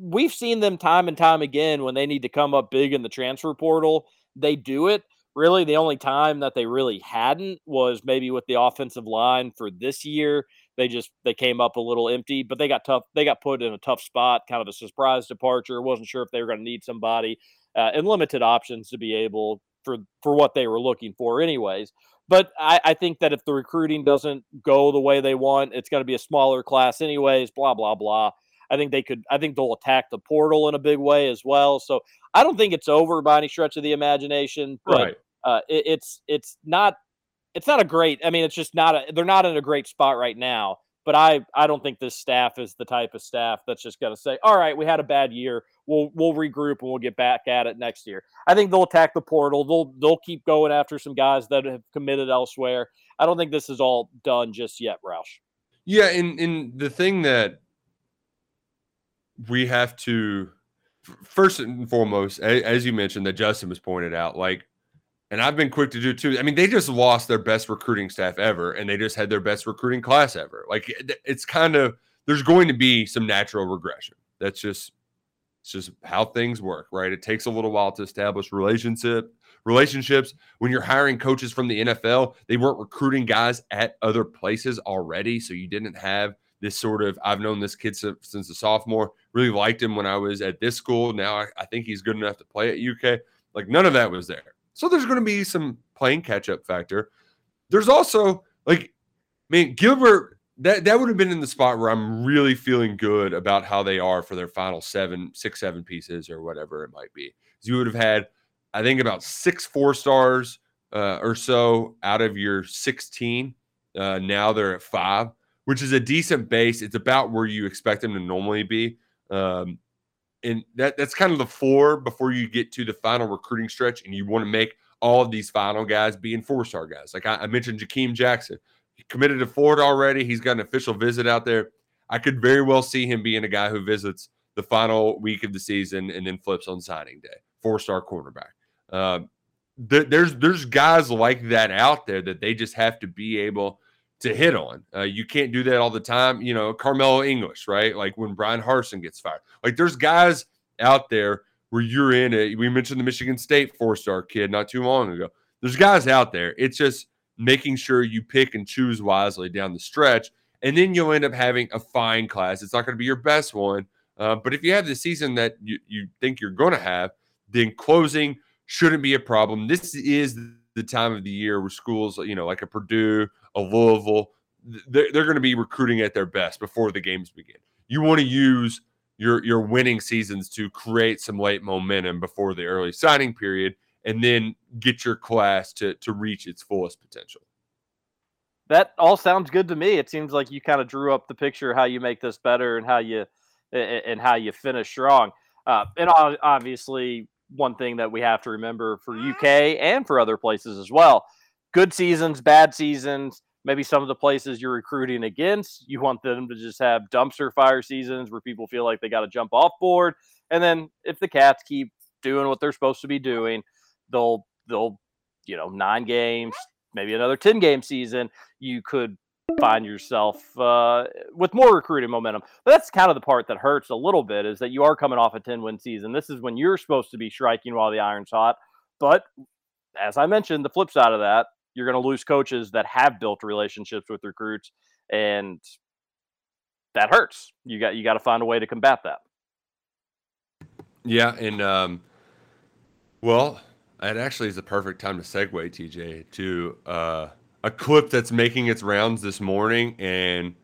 we've seen them time and time again when they need to come up big in the transfer portal. They do it. Really, the only time that they really hadn't was maybe with the offensive line for this year. They just they came up a little empty, but they got tough. They got put in a tough spot, kind of a surprise departure. wasn't sure if they were going to need somebody, uh, and limited options to be able for for what they were looking for, anyways. But I, I think that if the recruiting doesn't go the way they want, it's going to be a smaller class, anyways. Blah blah blah. I think they could. I think they'll attack the portal in a big way as well. So I don't think it's over by any stretch of the imagination. But Right. uh, it, it's it's not it's not a great. I mean, it's just not a. They're not in a great spot right now. But I I don't think this staff is the type of staff that's just going to say, all right, we had a bad year. We'll we'll regroup and we'll get back at it next year. I think they'll attack the portal. They'll they'll keep going after some guys that have committed elsewhere. I don't think this is all done just yet, Roush. Yeah, and and the thing that we have to first and foremost, as you mentioned, that Justin was pointed out, like, and I've been quick to do too. I mean, they just lost their best recruiting staff ever, and they just had their best recruiting class ever. Like, it's kind of there's going to be some natural regression. That's just it's just how things work, right? It takes a little while to establish relationship relationships. When you're hiring coaches from the NFL, they weren't recruiting guys at other places already, so you didn't have this sort of I've known this kid since, a sophomore, really liked him when I was at this school. Now I, I think he's good enough to play at UK. Like none of that was there. So there's going to be some playing catch up factor. There's also like, man, Gilbert. That that would have been in the spot where I'm really feeling good about how they are for their final seven, six, seven pieces or whatever it might be. 'Cause you would have had, I think, about six four stars uh, or so out of your 16. Uh, now they're at five, which is a decent base. It's about where you expect them to normally be. Um, and that that's kind of the four before you get to the final recruiting stretch, and you want to make all of these final guys being four star guys. Like I, I mentioned, Jakeem Jackson, he committed to Florida already. He's got an official visit out there. I could very well see him being a guy who visits the final week of the season and then flips on signing day. Four star quarterback. Um, there- there's there's guys like that out there that they just have to be able to hit on. Uh, you can't do that all the time. You know, Carmelo English, right? Like when Brian Harsin gets fired. Like there's guys out there where you're in it. We mentioned the Michigan State four star kid not too long ago. There's guys out there. It's just making sure you pick and choose wisely down the stretch. And then you'll end up having a fine class. It's not going to be your best one. Uh, but if you have the season that you, you think you're going to have, then closing shouldn't be a problem. This is the time of the year where schools, you know, like a Purdue, a Louisville, they're, they're going to be recruiting at their best before the games begin. You want to use your your winning seasons to create some late momentum before the early signing period, and then get your class to to reach its fullest potential. That all sounds good to me. It seems like you kind of drew up the picture how you make this better and how you and how you finish strong. Uh, and obviously, one thing that we have to remember for UK and for other places as well: good seasons, bad seasons. Maybe some of the places you're recruiting against, you want them to just have dumpster fire seasons where people feel like they got to jump off board. And then if the Cats keep doing what they're supposed to be doing, they'll they'll you know nine games, maybe another ten game season. You could find yourself uh, with more recruiting momentum. But that's kind of the part that hurts a little bit is that you are coming off a 10 win season. This is when you're supposed to be striking while the iron's hot. but as I mentioned, the flip side of that, you're going to lose coaches that have built relationships with recruits, and that hurts. You got you got to find a way to combat that. Yeah, and um, well, it actually is the perfect time to segue, TJ, to uh, a clip that's making its rounds this morning, and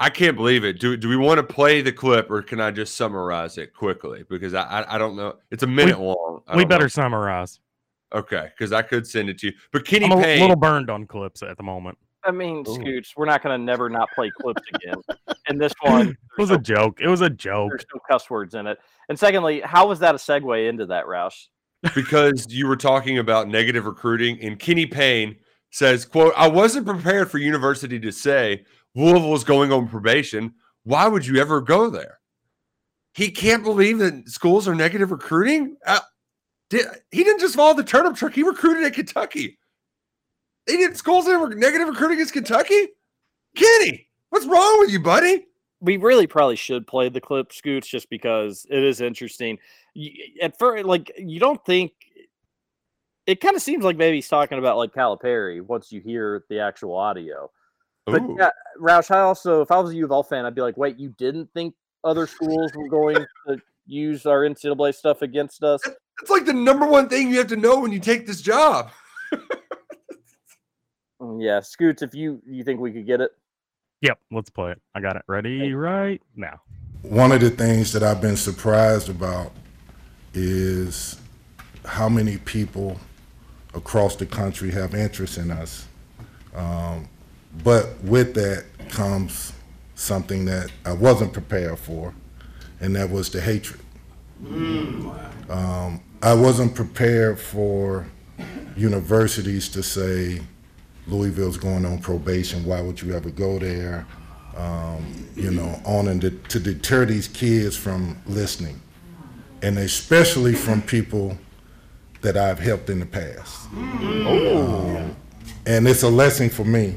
I can't believe it. Do do we want to play the clip, or can I just summarize it quickly? Because I I, I don't know. It's a minute long. I We don't know. better summarize. Okay, because I could send it to you, but Kenny I'm a Payne. little burned on clips at the moment. I mean, Scoots, we're not going to never not play clips again. and this one, It was a joke. It was a joke. there's no cuss words in it. And secondly, how was that a segue into that, Roush? because you were talking about negative recruiting and Kenny Payne says, quote, I wasn't prepared for university to say Louisville is going on probation. Why would you ever go there? He can't believe that schools are negative recruiting. Uh, did, he didn't just follow the turnip truck. He recruited at Kentucky. They did schools that were negative recruiting against Kentucky. Kenny, what's wrong with you, buddy? we really probably should play the clip scoots just because it is interesting at first like you don't think it kind of seems like maybe he's talking about like calipari once you hear the actual audio but Ooh. yeah roush i also if i was a u of l fan i'd be like wait you didn't think other schools were going to use our ncaa stuff against us It's like the number one thing you have to know when you take this job. Mm, yeah scoots if you you think we could get it Yep, let's play it. I got it ready right now. One of the things that I've been surprised about is how many people across the country have interest in us. Um, but with that comes something that I wasn't prepared for, and that was the hatred. Um, I wasn't prepared for universities to say Louisville's going on probation. Why would you ever go there? Um, you know, on and to, to deter these kids from listening, and especially from people that I've helped in the past. Um, and it's a lesson for me.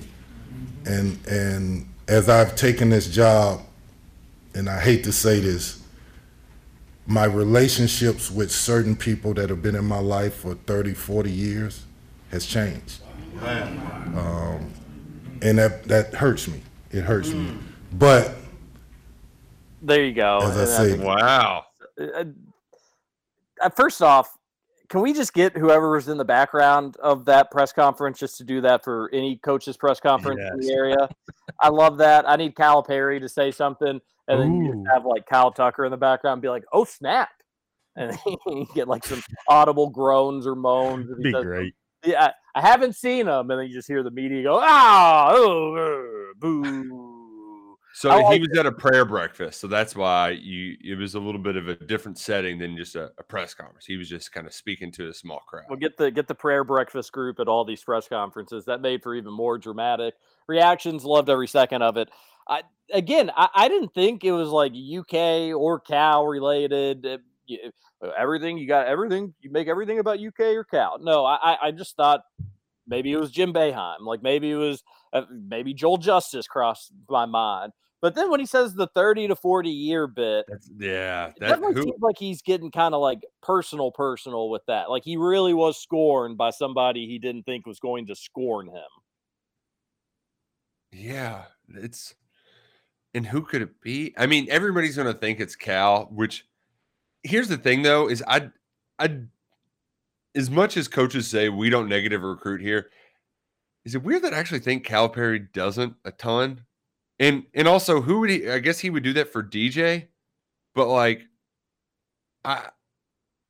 And and as I've taken this job, and I hate to say this, my relationships with certain people that have been in my life for 30, 40 years has changed. Um, and that, that hurts me. It hurts me. But there you go As I say- Wow. uh, uh, first off, can we just get whoever was in the background of that press conference just to do that for any coach's press conference in the area? I love that. I need Cal Calipari to say something, and then you Ooh. just have like Kyle Tucker in the background be like, "Oh snap!" and you get like some audible groans or moans. Be says great. yeah, I, I haven't seen them, and then you just hear the media go, "Ah, oh, uh, boo." So I he was at a prayer breakfast, so that's why you it was a little bit of a different setting than just a, a press conference. He was just kind of speaking to a small crowd. We'll get the get the prayer breakfast group at all these press conferences. That made for even more dramatic reactions. Loved every second of it. I again, I, I didn't think it was like UK or Cal related. Uh, uh, Everything you got, everything you make everything about UK or Cal. No, I I- I just thought maybe it was Jim Boeheim. Like maybe it was uh, maybe Joel Justice crossed my mind. But then when he says the thirty to forty year bit, That's, yeah, it that definitely who, seems like he's getting kind of like personal, personal with that. Like he really was scorned by somebody he didn't think was going to scorn him. yeah, it's and who could it be? I mean, everybody's gonna think it's Cal. Which here's the thing, though, is I I as much as coaches say we don't negative recruit here, is it weird that I actually think Calipari doesn't a ton? And and also, who would he? I guess he would do that for DJ, but like, I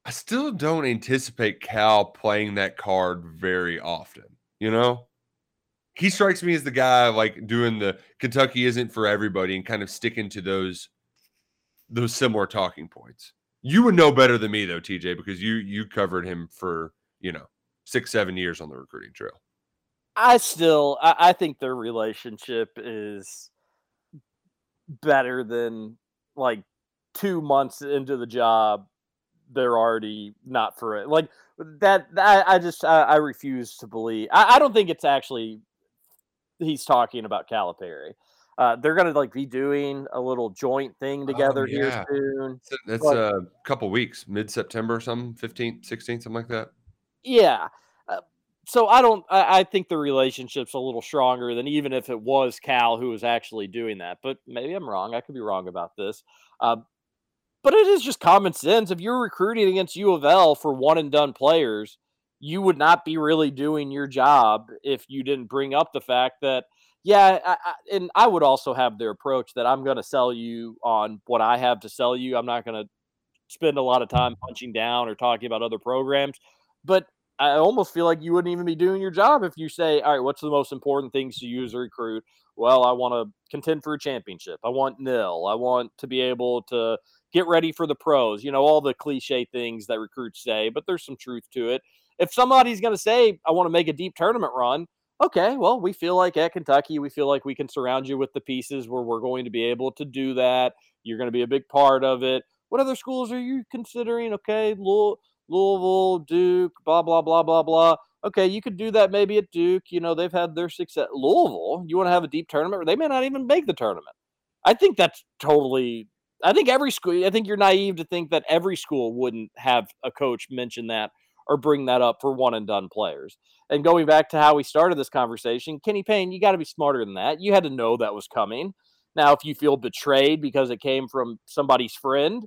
I still don't anticipate Cal playing that card very often. You know, he strikes me as the guy like doing the Kentucky isn't for everybody and kind of sticking to those those similar talking points. You would know better than me though, TJ, because you you covered him for you know six seven years on the recruiting trail. I still, I, I think their relationship is better than like two months into the job. They're already not for it. Like that. that I just, I, I refuse to believe. I, I don't think it's actually he's talking about Calipari. Uh, they're gonna like be doing a little joint thing together here yeah. soon. That's But- a couple weeks, mid September, something, 15th, 16th, something like that. Yeah. So I don't. I, I think the relationship's a little stronger than even if it was Cal who was actually doing that. But maybe I'm wrong. I could be wrong about this. Uh, but it is just common sense. If you're recruiting against U of L for one and done players, you would not be really doing your job if you didn't bring up the fact that, yeah, I, I, and I would also have their approach that I'm going to sell you on what I have to sell you. I'm not going to spend a lot of time punching down or talking about other programs. But I almost feel like you wouldn't even be doing your job if you say, all right, what's the most important things to as a recruit? Well, I want to contend for a championship. I want nil. I want to be able to get ready for the pros. You know, all the cliche things that recruits say, but there's some truth to it. If somebody's going to say, I want to make a deep tournament run, okay, well, we feel like at Kentucky, we feel like we can surround you with the pieces where we're going to be able to do that. You're going to be a big part of it. What other schools are you considering? Okay, Louisville, Louisville, Duke, blah, blah, blah, blah, blah. Okay, you could do that maybe at Duke. You know, they've had their success. Louisville, you want to have a deep tournament? They may not even make the tournament. I think that's totally I think every school, I think you're naive to think that every school wouldn't have a coach mention that or bring that up for one and done players. And going back to how we started this conversation, Kenny Payne, you got to be smarter than that. You had to know that was coming. Now, if you feel betrayed because it came from somebody's friend,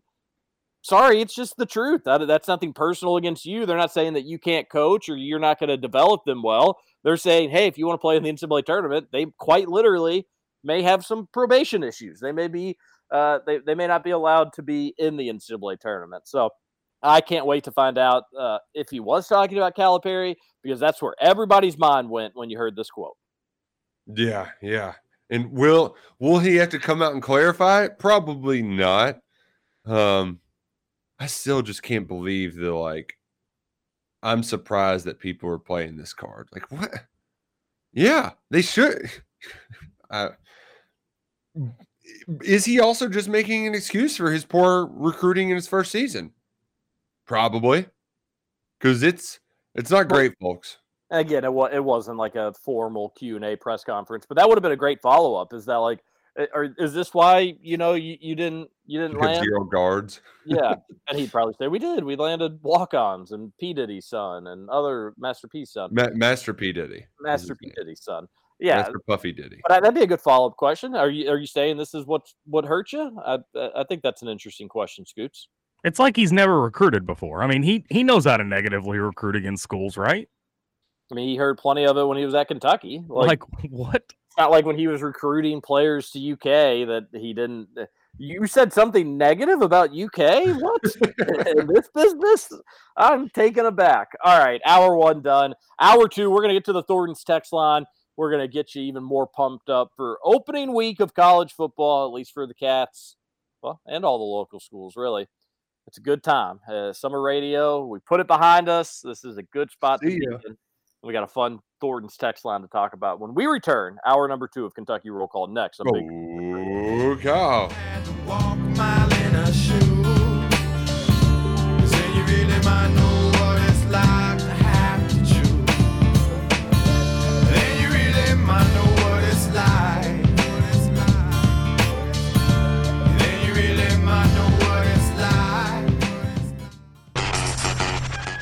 sorry, it's just the truth. That, that's nothing personal against you. They're not saying that you can't coach or you're not going to develop them well. They're saying, hey, if you want to play in the NCAA tournament, they quite literally may have some probation issues. They may be uh, they, they may not be allowed to be in the NCAA tournament. So I can't wait to find out uh, if he was talking about Calipari because that's where everybody's mind went when you heard this quote. Yeah, yeah. And will will he have to come out and clarify? Probably not. Um, I still just can't believe the like. I'm surprised that people are playing this card. Like what? Yeah, they should. I, mm, is he also just making an excuse for his poor recruiting in his first season? Probably, because it's it's not great, folks. Again, it was it wasn't like a formal Q and A press conference, but that would have been a great follow up. Is that like, Uh, or is this why you know you, you didn't you didn't land zero guards? yeah, and he'd probably say we did. We landed walk ons and P Diddy's son and other Master P son. Ma- Master P Diddy. Master P Diddy's son. Yeah, Master Puffy Diddy. But uh, that'd be a good follow up question. Are you are you saying this is what what hurt you? I I think that's an interesting question, Scoots. It's like he's never recruited before. I mean, he he knows how to negatively recruit against schools, right? I mean, he heard plenty of it when he was at Kentucky. Like, like what? Not like when he was recruiting players to UK that he didn't. Uh, you said something negative about UK? What? In this business? I'm taken aback. All right, hour one done. Hour two, we're going to get to the Thornton's text line. We're going to get you even more pumped up for opening week of college football, at least for the Cats, well, and all the local schools, really. It's a good time. Uh, summer radio, we put it behind us. This is a good spot See to be in. We got a fun Thornton's text line to talk about when we return. Hour number two of Kentucky Roll Call next. on Big Oh, cow.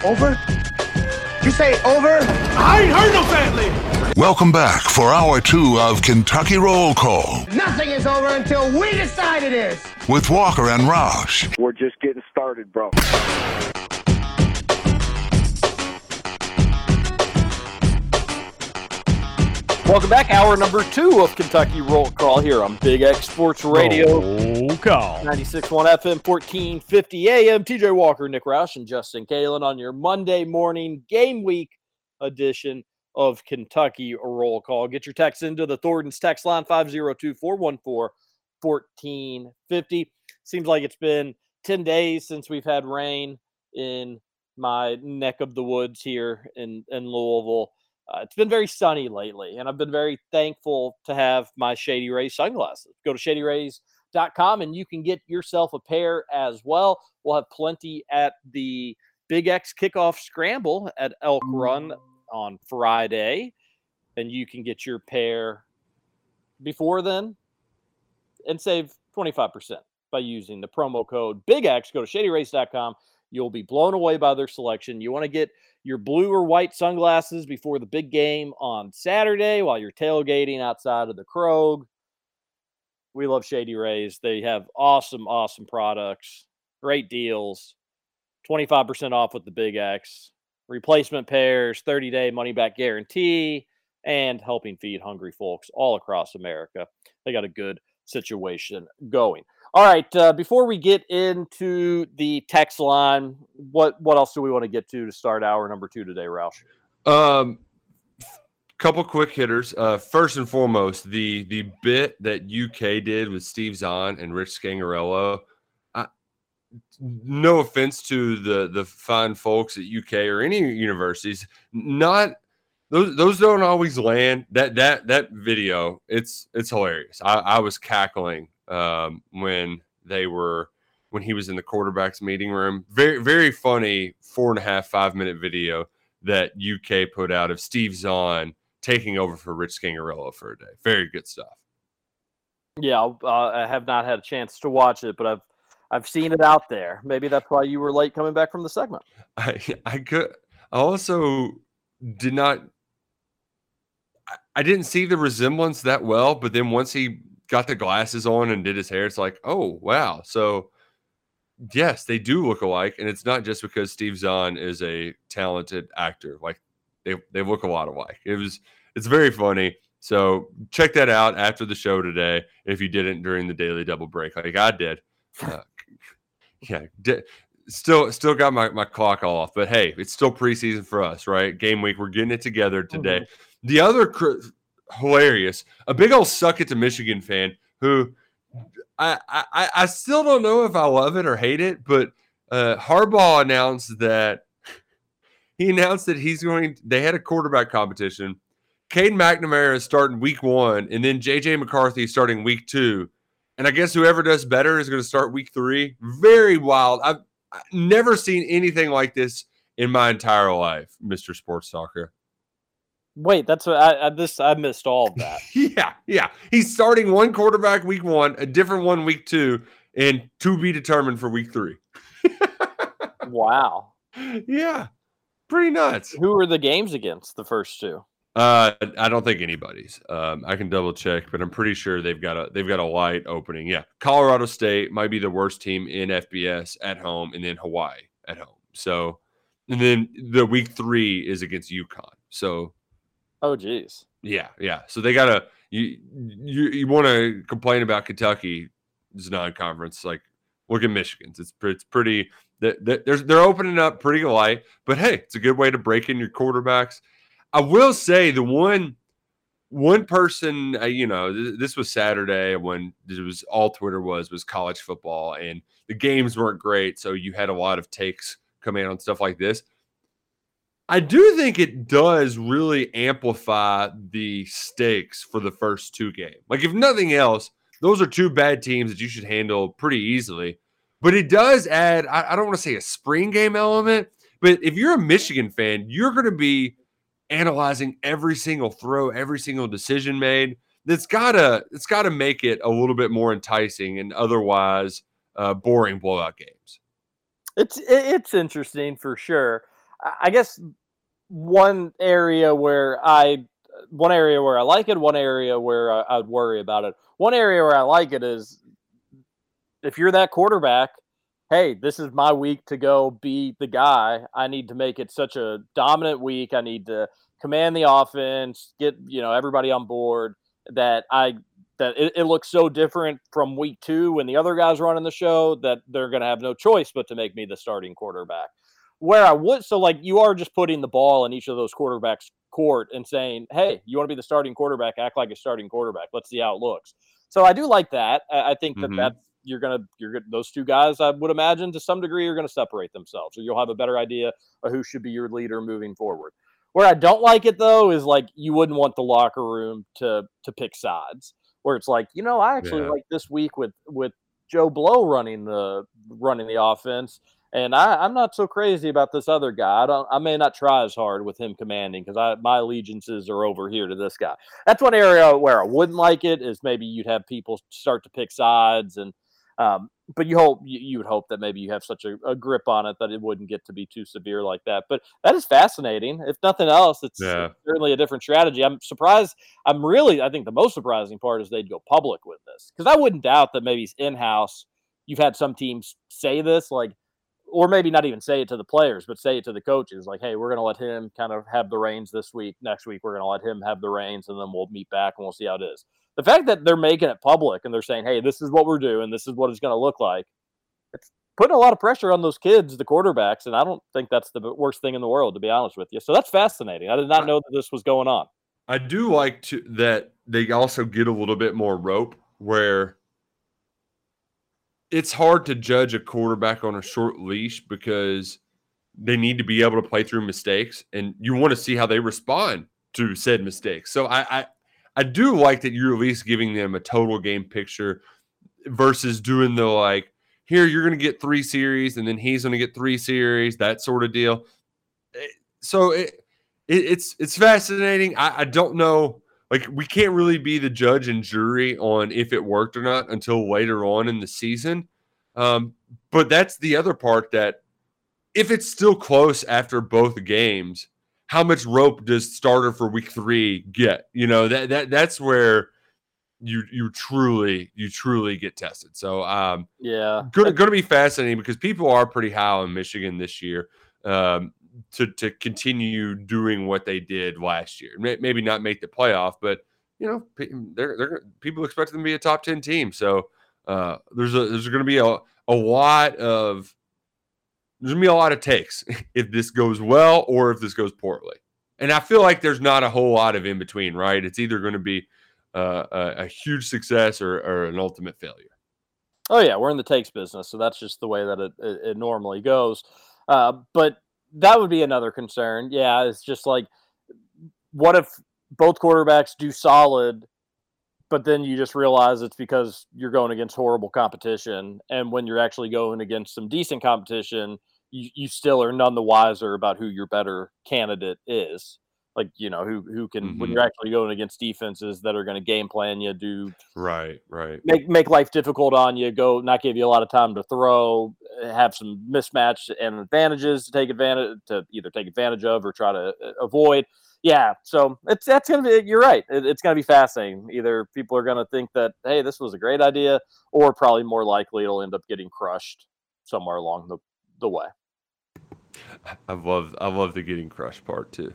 Over? You say over? I ain't heard no family. Welcome back for hour two of Kentucky Roll Call Nothing is over until we decide it is. with Walker and Roush. We're just getting started, bro. Welcome back. Hour number two of Kentucky Roll Call here on Big X Sports Radio. Oh. Call. 96.1 FM, 1450 AM. TJ Walker, Nick Roush, and Justin Kalen on your Monday morning game week edition of Kentucky Roll Call. Get your text into the Thornton's text line 502 414 1450. Seems like it's been 10 days since we've had rain in my neck of the woods here in, in Louisville. Uh, it's been very sunny lately, and I've been very thankful to have my Shady Rays sunglasses. Go to shadyrays.com and you can get yourself a pair as well. We'll have plenty at the Big X kickoff scramble at Elk Run on Friday, and you can get your pair before then and save 25% by using the promo code Big X. Go to shadyrays.com. You'll be blown away by their selection. You want to get your blue or white sunglasses before the big game on Saturday while you're tailgating outside of the Krog. We love Shady Rays. They have awesome, awesome products, great deals, 25% off with the Big X, replacement pairs, 30 day money back guarantee, and helping feed hungry folks all across America. They got a good situation going. All right, uh, before we get into the text line, what what else do we want to get to to start hour number two today, Roush? Um, couple quick hitters. Uh, first and foremost, the the bit that UK did with Steve Zahn and Rich Scangarello. No offense to the the fine folks at UK or any universities, not those those don't always land. That that that video, it's it's hilarious. I, I was cackling um, when they were when he was in the quarterbacks meeting room. Very very funny four and a half five minute video that UK put out of Steve Zahn taking over for Rich Scangarello for a day. Very good stuff. Yeah, uh, I have not had a chance to watch it, but I've I've seen it out there. Maybe that's why you were late coming back from the segment. I I could I also did not I, I didn't see the resemblance that well, but then once he got the glasses on and did his hair, it's like, oh wow. So yes, they do look alike, and it's not just because Steve Zahn is a talented actor. Like they they look a lot alike. It was it's very funny. So check that out after the show today if you didn't during the daily double break, like I did. Uh, yeah, di- still still got my, my clock off, but hey, it's still preseason for us, right? Game week, we're getting it together today. Mm-hmm. The other cr- hilarious, a big old suck it to Michigan fan who I, I I still don't know if I love it or hate it, but uh, Harbaugh announced that he announced that he's going. They had a quarterback competition. Cade McNamara is starting week one, and then JJ McCarthy is starting week two. And I guess whoever does better is going to start week three. Very wild. I've, I've never seen anything like this in my entire life, Mr. Sports Talker. Wait, that's what I, I this I missed all of that. yeah, yeah. He's starting one quarterback week one, a different one week two, and to be determined for week three. wow. Yeah. Pretty nuts. Who are the games against the first two? Uh, I don't think anybody's. Um, I can double check, but I'm pretty sure they've got a they've got a light opening. Yeah, Colorado State might be the worst team in FBS at home, and then Hawaii at home. So, and then the week three is against UConn. So, oh geez, yeah, yeah. So they gotta you you you want to complain about Kentucky? It's non-conference. Like, look at Michigan's. It's it's pretty. They're, they're opening up pretty light, but hey, it's a good way to break in your quarterbacks. I will say the one one person, uh, you know, th- this was Saturday when it was all Twitter was was college football, and the games weren't great, so you had a lot of takes coming on stuff like this. I do think it does really amplify the stakes for the first two games. Like, if nothing else, those are two bad teams that you should handle pretty easily. But it does add, I, I don't want to say a spring game element, but if you're a Michigan fan, you're going to be analyzing every single throw, every single decision made. That's gotta it's gotta make it a little bit more enticing and otherwise uh, boring blowout games. It's it's interesting for sure. I guess one area where I one area where I like it, one area where I, would worry about it. One area where I like it is if you're that quarterback, hey, this is my week to go be the guy. I need to make it such a dominant week. I need to command the offense, get you know everybody on board. That I that it, it looks so different from week two when the other guys running the show that they're going to have no choice but to make me the starting quarterback. Where I would so like you are just putting the ball in each of those quarterbacks' court and saying, "Hey, you want to be the starting quarterback? Act like a starting quarterback. Let's see how it looks." So I do like that. I, I think that mm-hmm. that's you're gonna you're gonna those two guys I would imagine to some degree are gonna separate themselves, or you'll have a better idea of who should be your leader moving forward. Where I don't like it though is like you wouldn't want the locker room to to pick sides. Where it's like, you know, I actually yeah. like this week with with Joe Blow running the running the offense, and I, I'm not so crazy about this other guy. I don't. I may not try as hard with him commanding because I my allegiances are over here to this guy. That's one area where I wouldn't like it is maybe you'd have people start to pick sides and Um, but you hope you, you would hope that maybe you have such a, a, grip on it that it wouldn't get to be too severe like that. But that is fascinating. If nothing else, it's Yeah. certainly a different strategy. I'm surprised. I'm really. I think the most surprising part is they'd go public with this because I wouldn't doubt that maybe in house. You've had some teams say this, like, or maybe not even say it to the players, but say it to the coaches, like, "Hey, we're going to let him kind of have the reins this week. Next week, we're going to let him have the reins, and then we'll meet back and we'll see how it is." The fact that they're making it public and they're saying, "Hey, this is what we're doing. This is what it's going to look like," it's putting a lot of pressure on those kids, the quarterbacks, and I don't think that's the worst thing in the world, to be honest with you. So that's fascinating. I did not know that this was going on. I do like to that they also get a little bit more rope where it's hard to judge a quarterback on a short leash because they need to be able to play through mistakes and you want to see how they respond to said mistakes. So I I, I do like that you're at least giving them a total game picture versus doing the like here you're going to get three series and then he's going to get three series that sort of deal. Eh, So it, it it's it's fascinating. I, I don't know like we can't really be the judge and jury on if it worked or not until later on in the season. Um, but that's the other part that if it's still close after both games, how much rope does starter for week three get? You know that that that's where you you truly you truly get tested. So um, Yeah. going to be fascinating because people are pretty high on Michigan this year um, to to continue doing what they did last year. Maybe not make the playoff, but you know they're they're people expect them to be a top ten team. So uh, there's a there's going to be a a lot of there's going to be a lot of takes if this goes well or if this goes poorly. And I feel like there's not a whole lot of in between, right? It's either going to be uh, a, a huge success or, or an ultimate failure. Oh yeah, we're in the takes business, so that's just the way that it it, it normally goes. Uh, but that would be another concern. Yeah, it's just like, what if both quarterbacks do solid, but then you just realize it's because you're going against horrible competition, and when you're actually going against some decent competition, you, you still are none the wiser about who your better candidate is. Like you know who who can when Mhm. you're actually going against defenses that are going to game plan you, do Right, right. make make life difficult on you, go not give you a lot of time to throw, have some mismatch and advantages to take advantage to either take advantage of or try to uh, avoid. Yeah, so it's that's gonna be. You're right. It, it's gonna be fascinating. Either people are gonna think that hey, this was a great idea, or probably more likely it'll end up getting crushed somewhere along the the way. I love I love the getting crushed part too.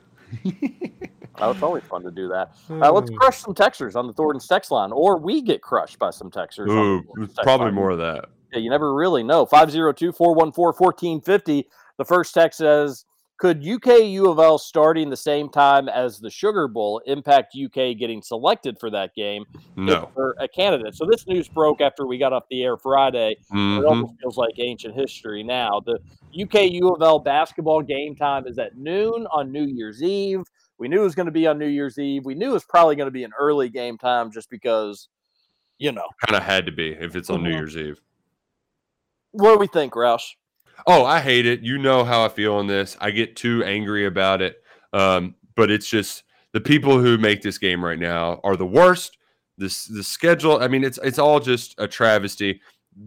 Oh, it's always fun to do that. Uh, let's crush some Texers on the Thornton's text line, or we get crushed by some Texers. on the Ooh, text probably line. more of that. Yeah, you never really know. 502 414 1450. The first text says Could UK U of L starting the same time as the Sugar Bowl impact UK getting selected for that game? No. they're a candidate. So this news broke after we got off the air Friday. It Mhm. almost feels like ancient history now. The UK U of L basketball game time is at noon on New Year's Eve. We knew it was going to be on New Year's Eve. We knew it was probably going to be an early game time just because, you know. Kind of had to be if it's on New Mhm. Year's Eve. What do we think, Roush? Oh, I hate it. You know how I feel on this. I get too angry about it. Um, but it's just the people who make this game right now are the worst. This the schedule. I mean, it's it's all just a travesty.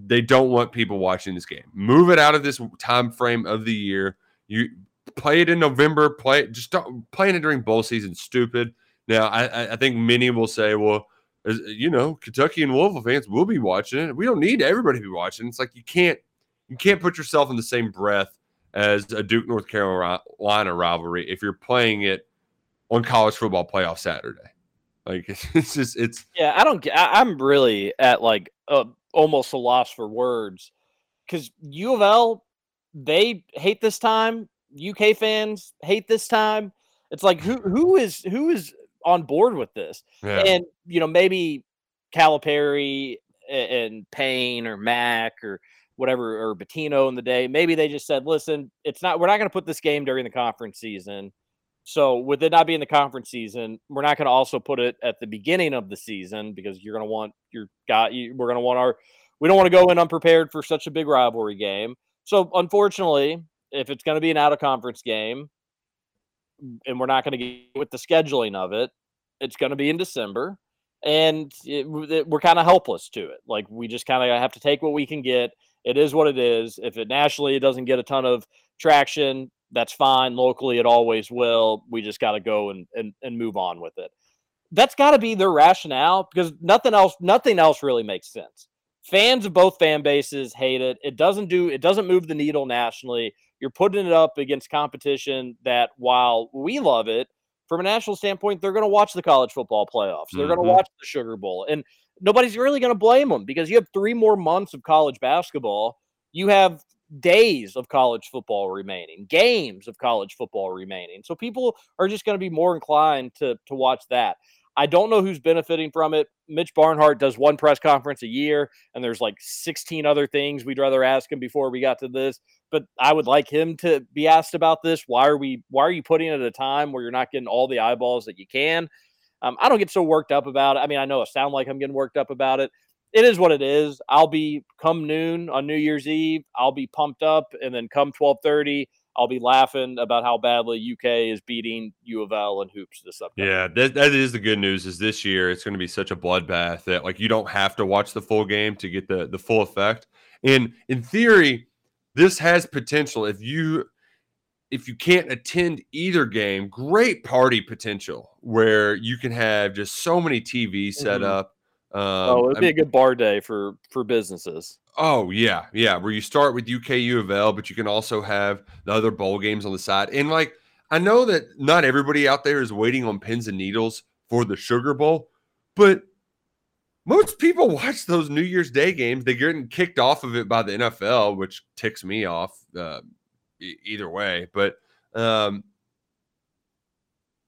They don't want people watching this game. Move it out of this time frame of the year. You play it in November. Play it. Just don't playing it during bowl season. Stupid. Now, I, I- think many will say, well, as- you know, Kentucky and Louisville fans will be watching it. We don't need everybody to be watching. It's like you can't you can't put yourself in the same breath as a Duke North Carolina rivalry if you're playing it on college football playoff Saturday. Like it's just it's Yeah, I don't. get- I, I'm really at like uh, almost a loss for words because U of L they hate this time. UK fans hate this time. It's like who who is who is on board with this? Yeah. And you know maybe Calipari and Payne or Mack or whatever or Pitino in the day. Maybe they just said, "Listen, it's not. We're not going to put this game during the conference season." So with it not being the conference season, we're not going to also put it at the beginning of the season because you're going to want your. You, we're going to want our. We don't want to go in unprepared for such a big rivalry game. So unfortunately, if it's going to be an out of conference game, and we're not going to get with the scheduling of it, it's going to be in December. and it, it- we're kind of helpless to it. Like we just kind of have to take what we can get. It is what it is. If it nationally doesn't get a ton of traction, that's fine. Locally, it always will. We just got to go and, and and move on with it. That's got to be their rationale because nothing else nothing else really makes sense. Fans of both fan bases hate it. It doesn't do it doesn't move the needle nationally. You're putting it up against competition that while we love it, from a national standpoint, they're going to watch the college football playoffs. They're going Mhm. to watch the Sugar Bowl. And nobody's really going to blame them because you have three more months of college basketball. You have days of college football remaining, games of college football remaining. So people are just going to be more inclined to to watch that. I don't know who's benefiting from it. Mitch Barnhart does one press conference a year, and there's like 16 other things we'd rather ask him before we got to this. But I would like him to be asked about this. Why are we? Why are you putting it at a time where you're not getting all the eyeballs that you can? Um, I don't get so worked up about it. I mean, I know it sound like I'm getting worked up about it. It is what it is. I'll be come noon on New Year's Eve. I'll be pumped up, and then come 12:30, I'll be laughing about how badly UK is beating U of L and hoops this upcoming. Yeah, that, that is the good news. Is this year it's going to be such a bloodbath that like you don't have to watch the full game to get the the full effect. And in theory, this has potential. If you if you can't attend either game, great party potential where you can have just so many TVs set Mhm. up. Um, oh, it'd I be a good bar day for for businesses. Oh yeah, yeah. Where you start with UK U of L, but you can also have the other bowl games on the side. And like I know that not everybody out there is waiting on pins and needles for the Sugar Bowl, but most people watch those New Year's Day games. They're getting kicked off of it by the NFL, which ticks me off. Uh, either way, but um,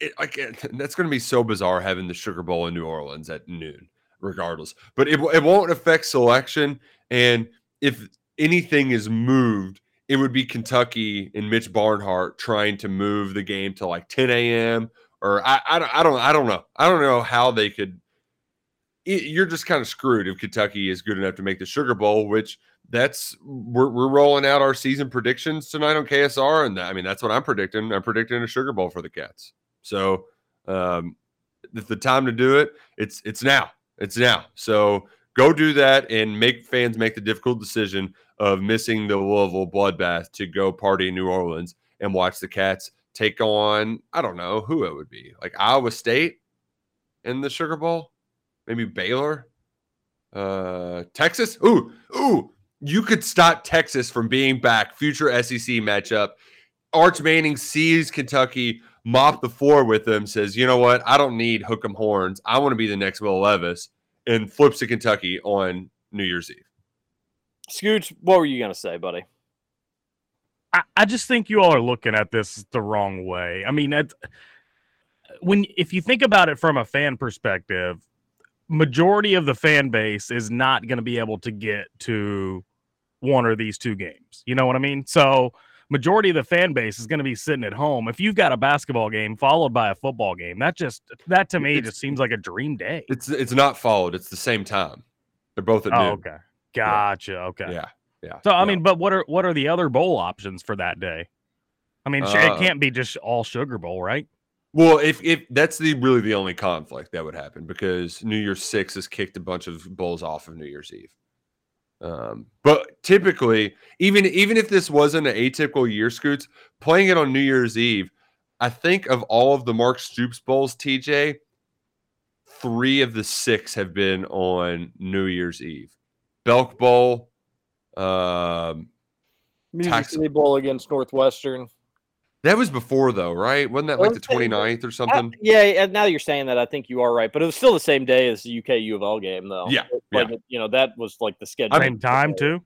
it, like it- that's going to be so bizarre having the Sugar Bowl in New Orleans at noon, regardless. But it, it won't affect selection. And if anything is moved, it would be Kentucky and Mitch Barnhart trying to move the game to like 10 a.m. or I, I, don't- I don't I don't know I don't know how they could. it- you're just kind of screwed if Kentucky is good enough to make the Sugar Bowl, which that's we're, we're rolling out our season predictions tonight on KSR, and that, I mean that's what I'm predicting. I'm predicting a Sugar Bowl for the Cats. So um, the time to do it, it's it's now. It's now. So go do that and make fans make the difficult decision of missing the Louisville bloodbath to go party in New Orleans and watch the Cats take on I don't know who it would be like Iowa State in the Sugar Bowl, maybe Baylor, uh, Texas. Ooh, ooh, you could stop Texas from being back. Future SEC matchup. Arch Manning sees Kentucky mop the floor with them, says, "You know what? I don't need hook 'em horns. I want to be the next Will Levis," and flips to Kentucky on New Year's Eve. Scooch, what were you gonna say, buddy? I, I just think you all are looking at this the wrong way. I mean, that's, when if you think about it from a fan perspective, majority of the fan base is not going to be able to get to one or these two games. You know what I mean? So majority of the fan base is going to be sitting at home. If you've got a basketball game followed by a football game, that just that to me It's- just seems like a dream day. It's it's not followed. It's the same time. They're both at Oh, noon. okay. Gotcha. Okay. Yeah. Yeah. So I yeah. mean, but what are what are the other bowl options for that day? I mean, Uh, it can't be just all Sugar Bowl, right? Well, if if that's the really the only conflict that would happen because New Year's Six has kicked a bunch of bowls off of New Year's Eve. Um, but typically, even even if this wasn't an atypical year, Scoots playing it on New Year's Eve, I think of all of the Mark Stoops bowls, TJ, three of the six have been on New Year's Eve. Belk Bowl, um, Music Tax- City Bowl against Northwestern. That was before though, right? Wasn't that like the Okay. 29th or I- something? yeah, and now you're saying that, I think you are right. But it was still the same day as the UK U of L game, though. Yeah, like, you know that was like the schedule. Same time too.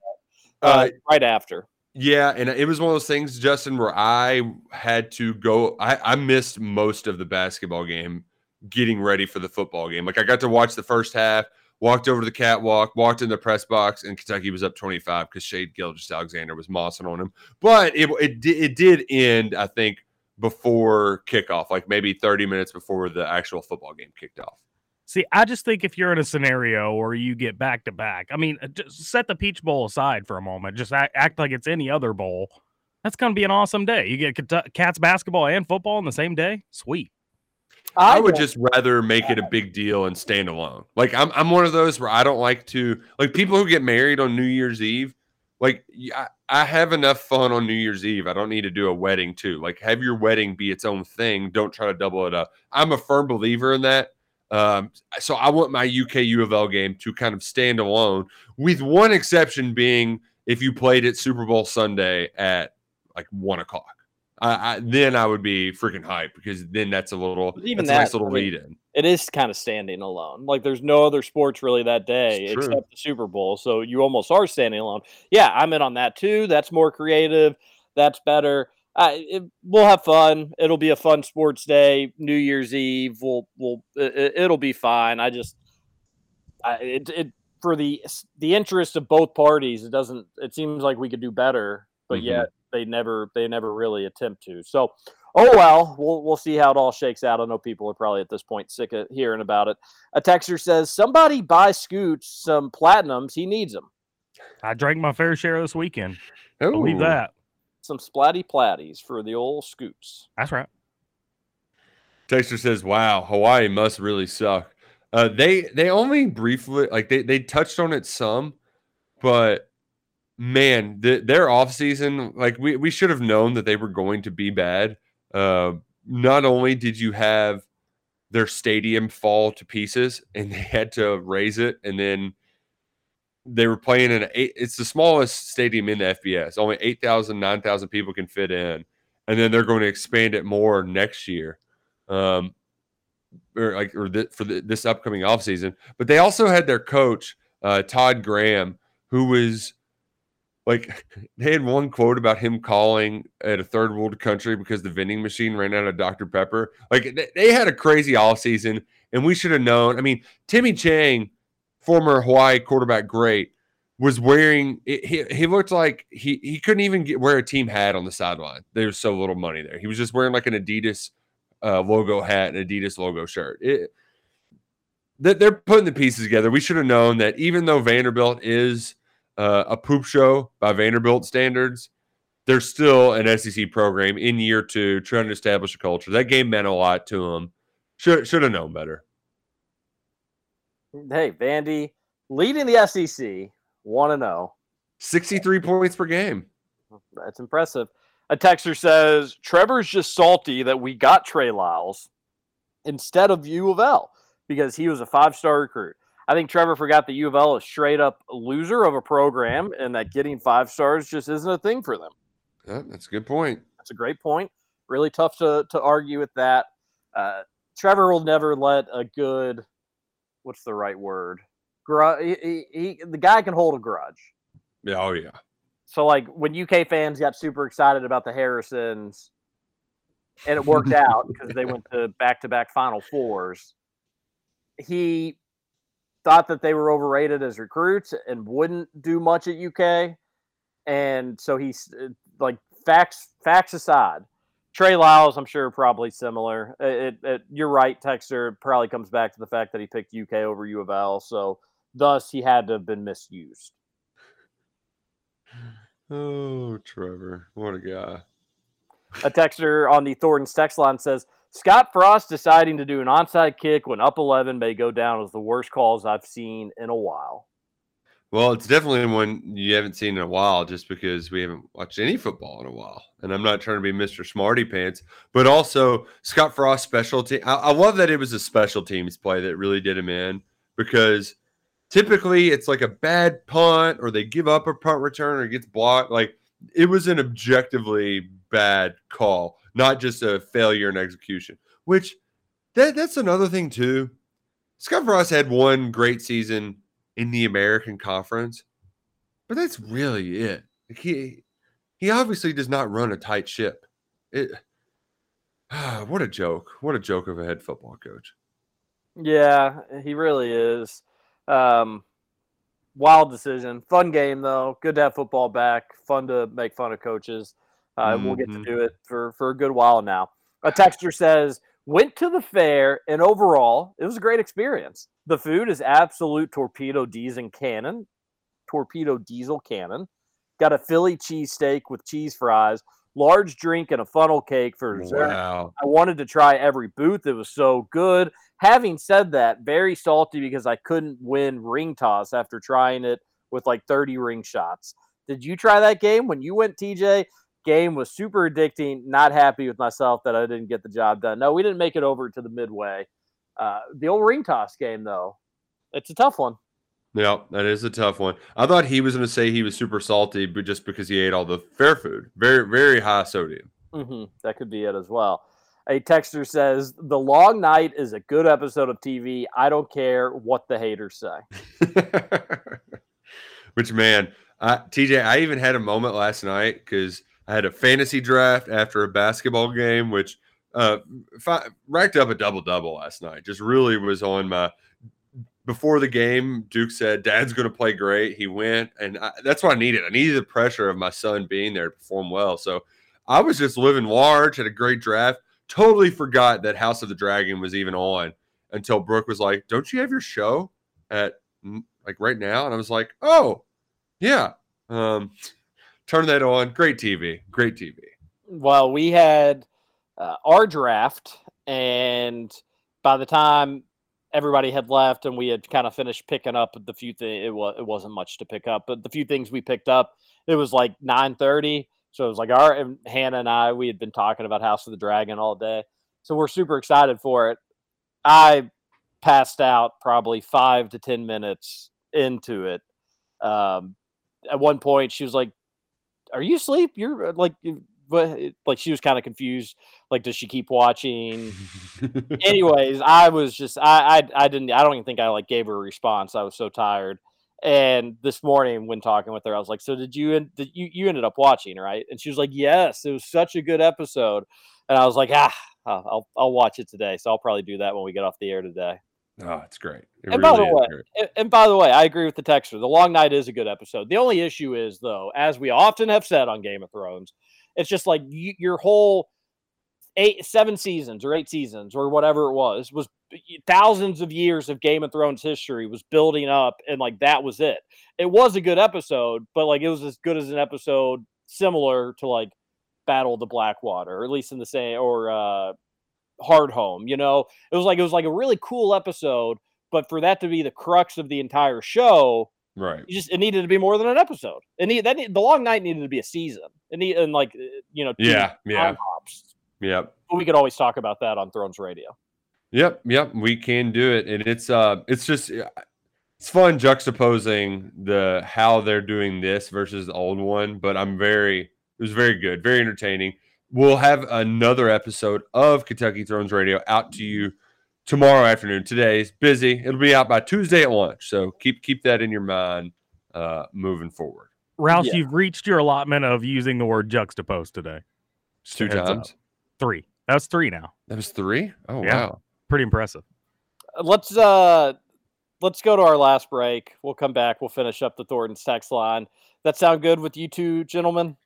uh, right after. Yeah, and it was one of those things, Justin, where I had to go. I, I missed most of the basketball game getting ready for the football game. Like I got to watch the first half, walked over to the catwalk, walked in the press box, and Kentucky was up 25 because Shai Gilgeous Alexander was mossing on him. But it it, it did end, I think, before kickoff, like maybe 30 minutes before the actual football game kicked off. See, I just think if you're in a scenario where you get back to back, I mean, uh, just set the Peach Bowl aside for a moment. Just act, act like it's any other bowl. That's going to be an awesome day. You get Cats basketball and football in the same day. Sweet. I, I would just rather make it a big deal and stand alone. Like I'm I'm one of those where I don't like to like people who get married on New Year's Eve. Like I, I have enough fun on New Year's Eve. I don't need to do a wedding too. Like have your wedding be its own thing. Don't try to double it up. I'm a firm believer in that. Um, so I want my UK U of L game to kind of stand alone, with one exception being if you played it Super Bowl Sunday at like one o'clock. I, I, then I would be freaking hyped because then that's a little even that's a nice little I mean, lead in. It is kind of standing alone. Like there's no other sports really that day except the Super Bowl. So you almost are standing alone. Yeah, I'm in on that too. That's more creative. That's better. Uh, it, we'll have fun. It'll be a fun sports day. New Year's Eve. We'll we'll it, it'll be fine. I just I, it it for the the interest of both parties. It doesn't. It seems like we could do better, but Mhm. yet they never they never really attempt to. So oh well, we'll we'll see how it all shakes out. I know people are probably at this point sick of hearing about it. A texter says somebody buy Scooch some platinums. He needs them. I drank my fair share this weekend. Believe that. Some splatty platties for the old Scoots. That's right. Texter says, "Wow, Hawaii must really suck." Uh, they they only briefly like they they touched on it some, but man, the, their off season like we we should have known that they were going to be bad. Uh, not only did you have their stadium fall to pieces and they had to raze it, and then they were playing in eight. It's the smallest stadium in the FBS. Only 8,000, 9,000 people can fit in, and then they're going to expand it more next year um, or like or th- for the, this upcoming offseason. But they also had their coach, uh, Todd Graham, who was like they had one quote about him calling at a third world country because the vending machine ran out of Dr. Pepper. Like they, they had a crazy all offseason, and we should have known. I mean, Timmy Chang, former Hawaii quarterback great, was wearing it, he, he looked like he he couldn't even get wear a team hat on the sideline. There's so little money there. He was just wearing like an Adidas uh, logo hat and Adidas logo shirt. It, that they're putting the pieces together. We should have known that even though Vanderbilt is uh, a poop show by Vanderbilt standards, they're still an SEC program in year two, trying to establish a culture. That game meant a lot to them. Should should have known better. Hey, Vandy leading the SEC, one and zero. 63 points per game. That's impressive. A texter says Trevor's just salty that we got Trey Lyles instead of U of L because he was a five star recruit. I think Trevor forgot that U of L is straight up loser of a program and that getting five stars just isn't a thing for them. Yeah, that's a good point. That's a great point. Really tough to, to argue with that. Uh, Trevor will never let a good, what's the right word? Gru- he, he, he, the guy can hold a grudge. Yeah, oh yeah. So like when UK fans got super excited about the Harrisons, and it worked out because they went to back to back Final Fours. He thought that they were overrated as recruits and wouldn't do much at UK, and so he's uh, like facts facts aside. Trey Lyles, I'm sure, probably similar. It, it, you're right, Texter. Probably comes back to the fact that he picked UK over U of L, so thus he had to have been misused. Oh, Trevor, what a guy. A texter on the Thornton's text line says Scott Frost deciding to do an onside kick when up 11 may go down as the worst calls I've seen in a while. Well, it's definitely one you haven't seen in a while just because we haven't watched any football in a while. And I'm not trying to be Mr. Smarty Pants, but also Scott Frost specialty. I, I love that it was a special teams play that really did him in because typically it's like a bad punt or they give up a punt return or gets blocked. Like it was an objectively bad call, not just a failure in execution, which that, that's another thing too. Scott Frost had one great season in the American Conference, but that's really it. Like he he obviously does not run a tight ship. It what a joke. What a joke of a head football coach. Yeah, he really is. Um, wild decision. Fun game though. Good to have football back. Fun to make fun of coaches. Uh, We'll get to Mhm. do it for for a good while now. A texture says went to the fair and overall it was a great experience. The food is absolute torpedo diesel cannon. Torpedo diesel cannon. Got a Philly cheesesteak with cheese fries. large drink and a funnel cake for dessert. Wow. I wanted to try every booth. It was so good. Having said that, very salty because I couldn't win ring toss after trying it with like 30 ring shots. Did you try that game when you went TJ? Game was super addicting. Not happy with myself that I didn't get the job done. No, we didn't make it over to the midway. Uh, the old ring toss game, though, it's a tough one. Yeah, that is a tough one. I thought he was going to say he was super salty, but just because he ate all the fair food, very, very high sodium. hmm That could be it as well. A texter says the long night is a good episode of TV. I don't care what the haters say. Which man, I, TJ, I even had a moment last night because I had a fantasy draft after a basketball game, which uh, fi- racked up a double double last night. Just really was on my. Before the game, Duke said, "Dad's going to play great." He went, and I, that's what I needed. I needed the pressure of my son being there to perform well. So I was just living large, had a great draft. Totally forgot that House of the Dragon was even on until Brooke was like, "Don't you have your show at like right now?" And I was like, "Oh, yeah." Um, turn that on. Great TV. Great TV. well, we had uh, our draft, and by the time everybody had left and we had kind of finished picking up the few things, it was it wasn't much to pick up, but the few things we picked up, it was like nine thirty. So it was like our and Hannah and I, we had been talking about House of the Dragon all day, so we're super excited for it. I passed out probably five to ten minutes into it. Um, at one point, she was like, "Are you asleep? You're uh, like." But like she was kind of confused. Like, does she keep watching? Anyways, I was just I, I I didn't I don't even think I like gave her a response. I was so tired. And this morning when talking with her, I was like, "So did you did you you ended up watching, right?" And she was like, "Yes, it was such a good episode." And I was like, "Ah, I'll I'll watch it today." So I'll probably do that when we get off the air today. Oh, it's great. It and by the way, great. and by the way, I agree with the texture. The Long Night is a good episode. The only issue is, though, as we often have said on Game of Thrones, it's just like you, your whole eight, seven seasons or eight seasons or whatever it was was thousands of years of Game of Thrones history was building up, and like that was it. It was a good episode, but like it was as good as an episode similar to like Battle of the Blackwater, or at least in the same or uh Hardhome. You know, it was like it was like a really cool episode, but for that to be the crux of the entire show, Right. you just it needed to be more than an episode. It need that need, the long night needed to be a season. It need and like uh, you know Yeah, yeah. hops. Yep. But we could always talk about that on Thrones Radio. Yep, yep, we can do it, and it's uh, it's just it's fun juxtaposing the how they're doing this versus the old one. But I'm very, it was very good, very entertaining. We'll have another episode of Kentucky Thrones Radio out to you tomorrow afternoon. Today's busy; it'll be out by Tuesday at lunch, so keep keep that in your mind uh, moving forward. Roush, Yeah. you've reached your allotment of using the word juxtapose today. It's two Heads up. times. Three. That's three now. That was three. Oh Yeah. wow! Pretty impressive. Uh, Let's uh let's go to our last break. We'll come back. We'll finish up the Thornton's text line. That sound good with you two gentlemen?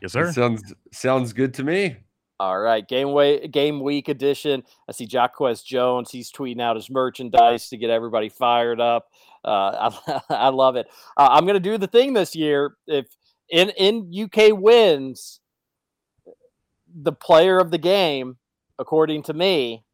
Yes, That sir. sounds sounds good to me. All right, game way game week edition. I see Jacquez Jones. He's tweeting out his merchandise to get everybody fired up. Uh, I, I love it. Uh, I'm gonna do the thing this year. If in in UK wins, the player of the game, according to me,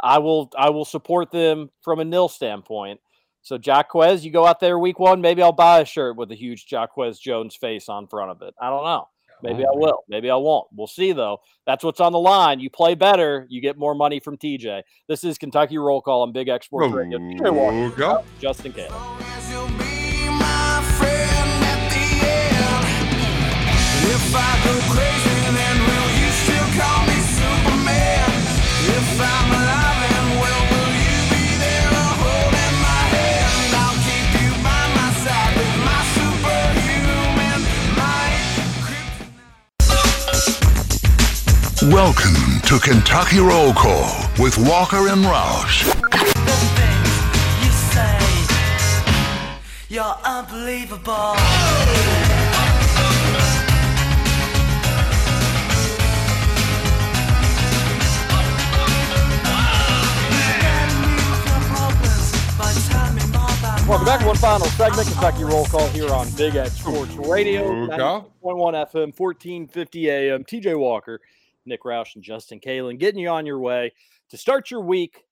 I will I will support them from a nil standpoint. So Jacquez, you go out there week one. Maybe I'll buy a shirt with a huge Jacquez Jones face on front of it. I don't know. Maybe I Oh, man. will. Maybe I won't. We'll see though. That's what's on the line. You play better, you get more money from TJ. This is Kentucky Roll Call on Big X Sports Radio. TJ Walker, Roll Justin Caleb. Welcome to Kentucky Roll Call with Walker and Roush. You say you're unbelievable. Welcome back. To one final segment, Kentucky Roll Call here on Big X Sports Radio, Roll call. 91 FM, 1450 AM. TJ Walker, Nick Roush, and Justin Kalen getting you on your way to start your week.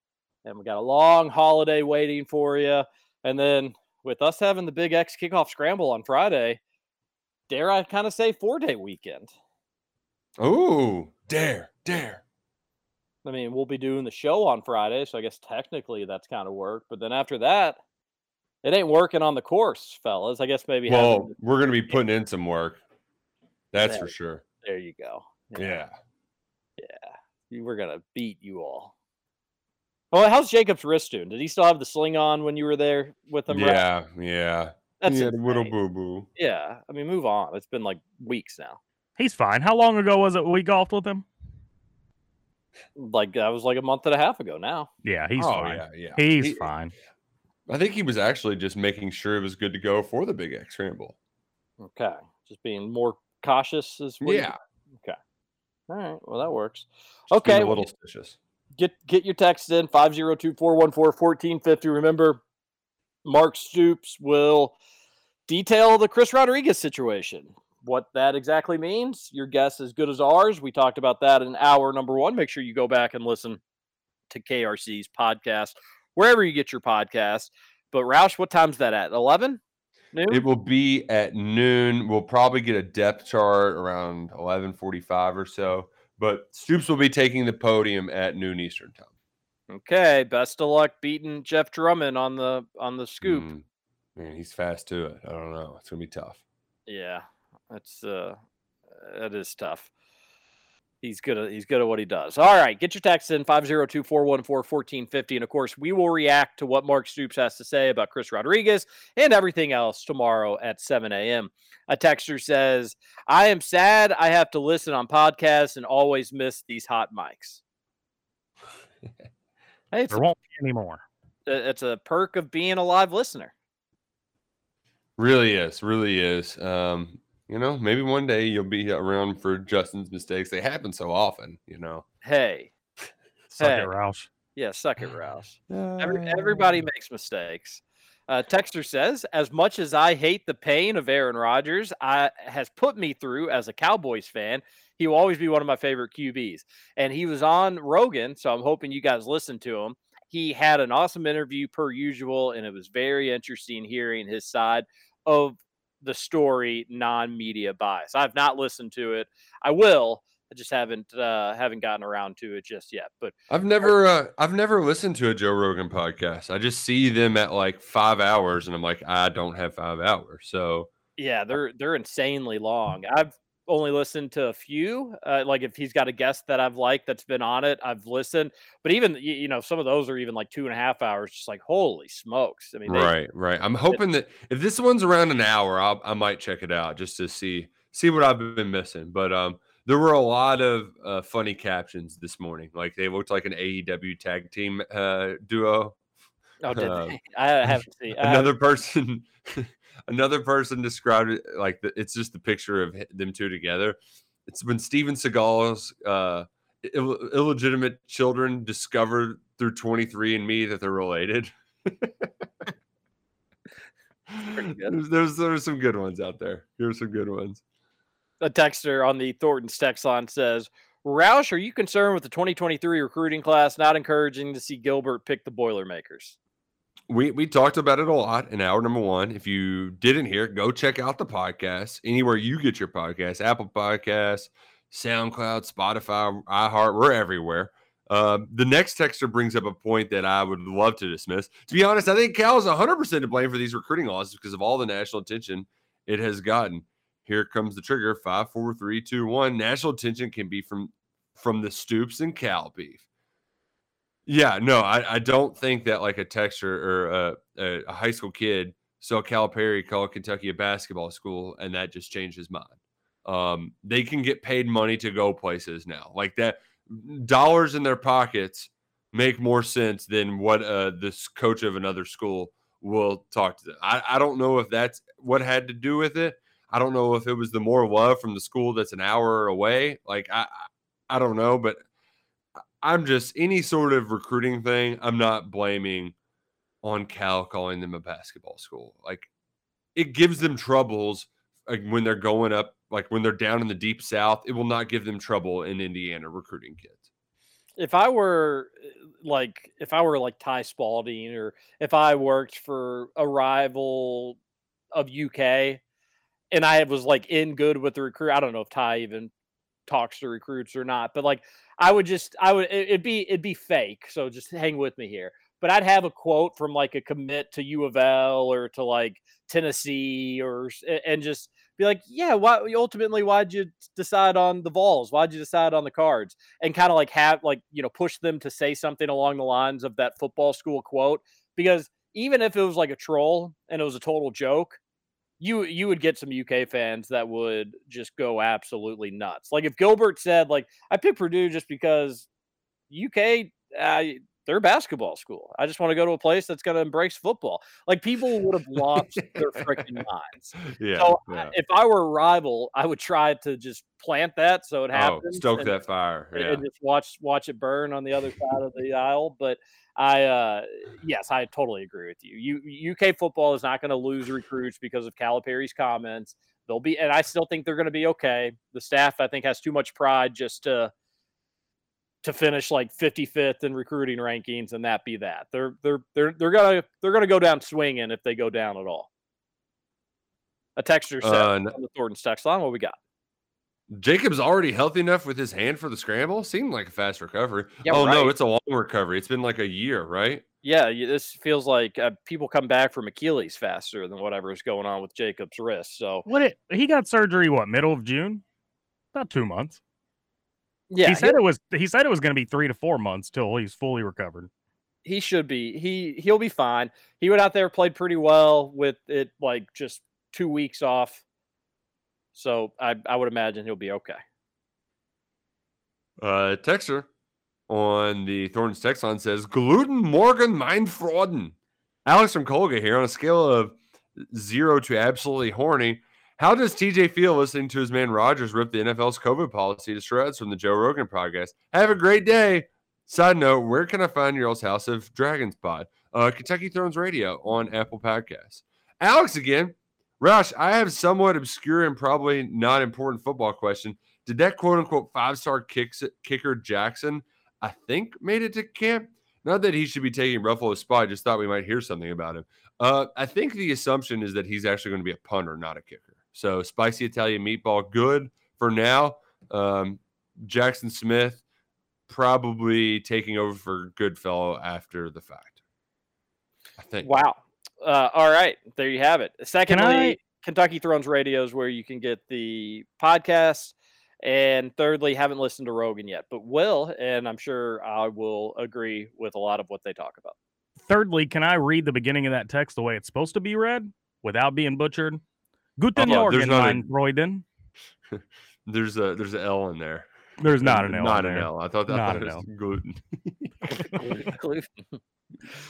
And we got a long holiday waiting for you. And then with us having the Big X kickoff scramble on Friday, dare I kind of say four day weekend. Oh, dare, dare. I mean, we'll be doing the show on Friday, so I guess technically that's kind of work. But then after that, it ain't working on the course, fellas. I guess maybe having Well, we're gonna be putting in some work. That's for sure. There you go. Yeah. Yeah. You were gonna beat you all. Well, how's Jacob's wrist doing? Did he still have the sling on when you were there with him? Ralph? Yeah, yeah. That's he a little boo boo. Yeah. I mean, move on. It's been like weeks now. He's fine. How long ago was it we golfed with him? Like that was like a month and a half ago now. Yeah, he's Oh, fine. yeah, yeah. He's He- fine. I think he was actually just making sure it was good to go for the Big X scramble. Okay. Just being more cautious is what you- Yeah. Okay. All right. Well, that works. Just okay. little get get your text in 502-414-1450 remember mark stoops will detail the chris rodriguez situation what that exactly means your guess is good as ours we talked about that in hour number one make sure you go back and listen to krc's podcast wherever you get your podcast but roush what time's that at 11 noon It will be at noon. We'll probably get a depth chart around eleven forty-five or so. But Stoops will be taking the podium at noon Eastern time. okay best of luck beating jeff drummond on the on the scoop Mm, man, he's fast to it. I don't know. It's gonna be tough. Yeah, that's uh, that is tough. He's good at he's good at what he does. All right, get your text in 502-414-1450 and of course, we will react to what Mark Stoops has to say about Chris Rodriguez and everything else tomorrow at 7 a.m. A texter says, "I am sad I have to listen on podcasts and always miss these hot mics." Hey, it's There a, won't be any more. it's a perk of being a live listener. Really is, really is. Um, you know, maybe one day you'll be around for Justin's mistakes. They happen so often, you know. Hey, Suck Hey. it, Roush. Yeah, suck it, Rouse. Every, everybody makes mistakes. Uh, Texter says, as much as I hate the pain of Aaron Rodgers, I has put me through as a Cowboys fan. He will always be one of my favorite QBs. And he was on Rogan, so I'm hoping you guys listen to him. He had an awesome interview per usual, and it was very interesting hearing his side of the story, non-media bias. I've not listened to it. I will. I just haven't uh, haven't gotten around to it just yet. But I've never uh, I've never listened to a Joe Rogan podcast. I just see them at like five hours and I'm like, I don't have five hours. So Yeah, they're they're insanely long. I've only listened to a few. Uh, like if he's got a guest that I've liked that's been on it, I've listened. But even you know some of those are even like two and a half hours. Just like holy smokes! I mean, they- right, right. I'm hoping that if this one's around an hour, I'll, I might check it out just to see see what I've been missing. But um, there were a lot of uh, funny captions this morning. Like they looked like an AEW tag team uh, duo. Oh, did Uh, they? I haven't seen. I another person another person described it like the, it's just the picture of them two together. It's when steven seagal's uh Ill- illegitimate children discovered through 23andMe that they're related. There's, there's there's some good ones out there. Here's some good ones. A texter on the Thornton's text line says, "Roush, are you concerned with the 2023 recruiting class? Not encouraging to see Gilbert pick the Boilermakers?" We we talked about it a lot in hour number one. If you didn't hear, go check out the podcast anywhere you get your podcast, Apple Podcasts, SoundCloud, Spotify, iHeart, we're everywhere. Uh, the next texter brings up a point that I would love to dismiss. To be honest, I think Cal is 100% to blame for these recruiting losses because of all the national attention it has gotten. Here comes the trigger: five, four, three, two, one. National attention can be from from the Stoops and Cal beef. Yeah, no, I, I don't think that like a texter or a, a, a high school kid saw Calipari call Kentucky a basketball school and that just changed his mind. Um, they can get paid money to go places now. Like that, dollars in their pockets make more sense than what uh, this coach of another school will talk to them. I, I don't know if that's what had to do with it. I don't know if it was the more love from the school that's an hour away. Like I I don't know, but I'm just any sort of recruiting thing. I'm not blaming on Cal calling them a basketball school. Like it gives them troubles like when they're going up, like when they're down in the deep south. It will not give them trouble in Indiana recruiting kids. if I were uh, like if I were like Ty Spalding or if I worked for a rival of UK and I was like in good with the recruit, I don't know if Ty even talks to recruits or not, but like I would just I would it- it'd be it'd be fake. So just hang with me here. But I'd have a quote from like a commit to U of L or to like Tennessee or and just be like, yeah, why ultimately why'd you decide on the Vols? Why'd you decide on the cards? And kind of like have like, you know, push them to say something along the lines of that football school quote. Because even if it was like a troll and it was a total joke, you you would get some UK fans that would just go absolutely nuts. Like if Gilbert said, like, I picked Purdue just because UK uh, they're a basketball school. I just want to go to a place that's going to embrace football. Like people would have lost their freaking minds. Yeah, So I- if I were a rival, I would try to just plant that so it Oh, happens. stoke and- that fire. Yeah. and just watch watch it burn on the other side of the aisle. But I, uh, yes, I totally agree with you. You UK football is not going to lose recruits because of Calipari's comments. They'll be, and I still think they're going to be okay. The staff, I think, has too much pride just to to finish like 55th in recruiting rankings and that be that. They're they're they're they're gonna they're gonna go down swinging if they go down at all. A texture said Uh, on the Thornton's text line. What we got? Jacob's already healthy enough with his hand for the scramble. Seemed like a fast recovery. Yeah, oh no, it's a long recovery. It's been like a year, right? Yeah, this feels like uh, people come back from Achilles faster than whatever is going on with Jacob's wrist. So What it, he got surgery what middle of June? About two months. yeah, he said it was he said it was going to be three to four months till he's fully recovered. he should be. He he'll be fine. He went out there played pretty well with it like just two weeks off. So I I would imagine he'll be okay. Uh, texter on the Thornton's text line says gluten Morgan mind frauden. Alex from Colga here on a scale of zero to absolutely horny. How does TJ feel listening to his man Rodgers rip the NFL's COVID policy to shreds from the Joe Rogan podcast? Have a great day. Side note, where can I find your all's House of Dragons pod? Uh, Kentucky Thrones Radio on Apple Podcasts. Alex again. Roush, I have somewhat obscure and probably not important football question. Did that quote unquote five star kicker Jackson, I think, made it to camp? Not that he should be taking Ruffolo's spot. Just thought we might hear something about him. Uh, I think the assumption is that he's actually going to be a punter, not a kicker. So spicy Italian meatball, good for now. Um, Jackson Smith probably taking over for Goodfellow after the fact. I think. Wow. Uh, all right, there you have it. Secondly, I- Kentucky Thrones Radio is where you can get the podcast. And thirdly, haven't listened to Rogan yet, but will, and I'm sure I will agree with a lot of what they talk about. Thirdly, can I read the beginning of that text the way it's supposed to be read without being butchered? Guten Oh, Morgen, mein Freuden. There's a there's an L in there. There's not an L Not in an there. L. I thought that Not was an L. gluten.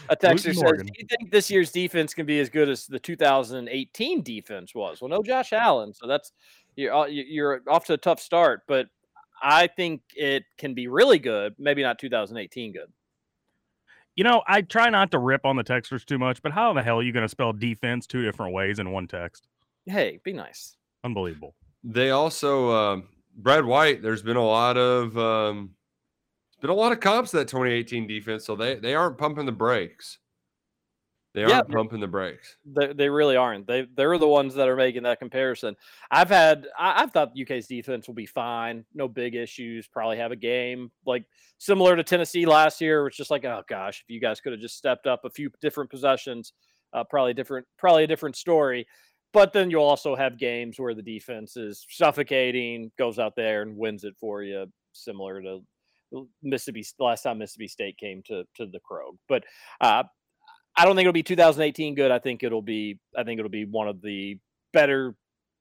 A texter says, "Do you think this year's defense can be as good as the 2018 defense was?" Well, no Josh Allen, so that's you're uh, you- you're off to a tough start, but I think it can be really good. Maybe not 2018 good. You know, I try not to rip on the texters too much, but how the hell are you going to spell defense two different ways in one text? Hey, be nice. Unbelievable. They also um, Brad White. There's been a lot of um, there's been a lot of comps to that 2018 defense, so they they aren't pumping the brakes. They Yeah, aren't pumping the brakes. They, they really aren't. They they're the ones that are making that comparison. I've had I, I've thought UK's defense will be fine, no big issues. Probably have a game like similar to Tennessee last year. It's just like oh gosh, if you guys could have just stepped up a few different possessions, uh, probably different, probably a different story. But then you'll also have games where the defense is suffocating, goes out there and wins it for you, similar to Mississippi last time Mississippi State came to to the Krog. But uh, I don't think it'll be 2018 good. I think it'll be I think it'll be one of the better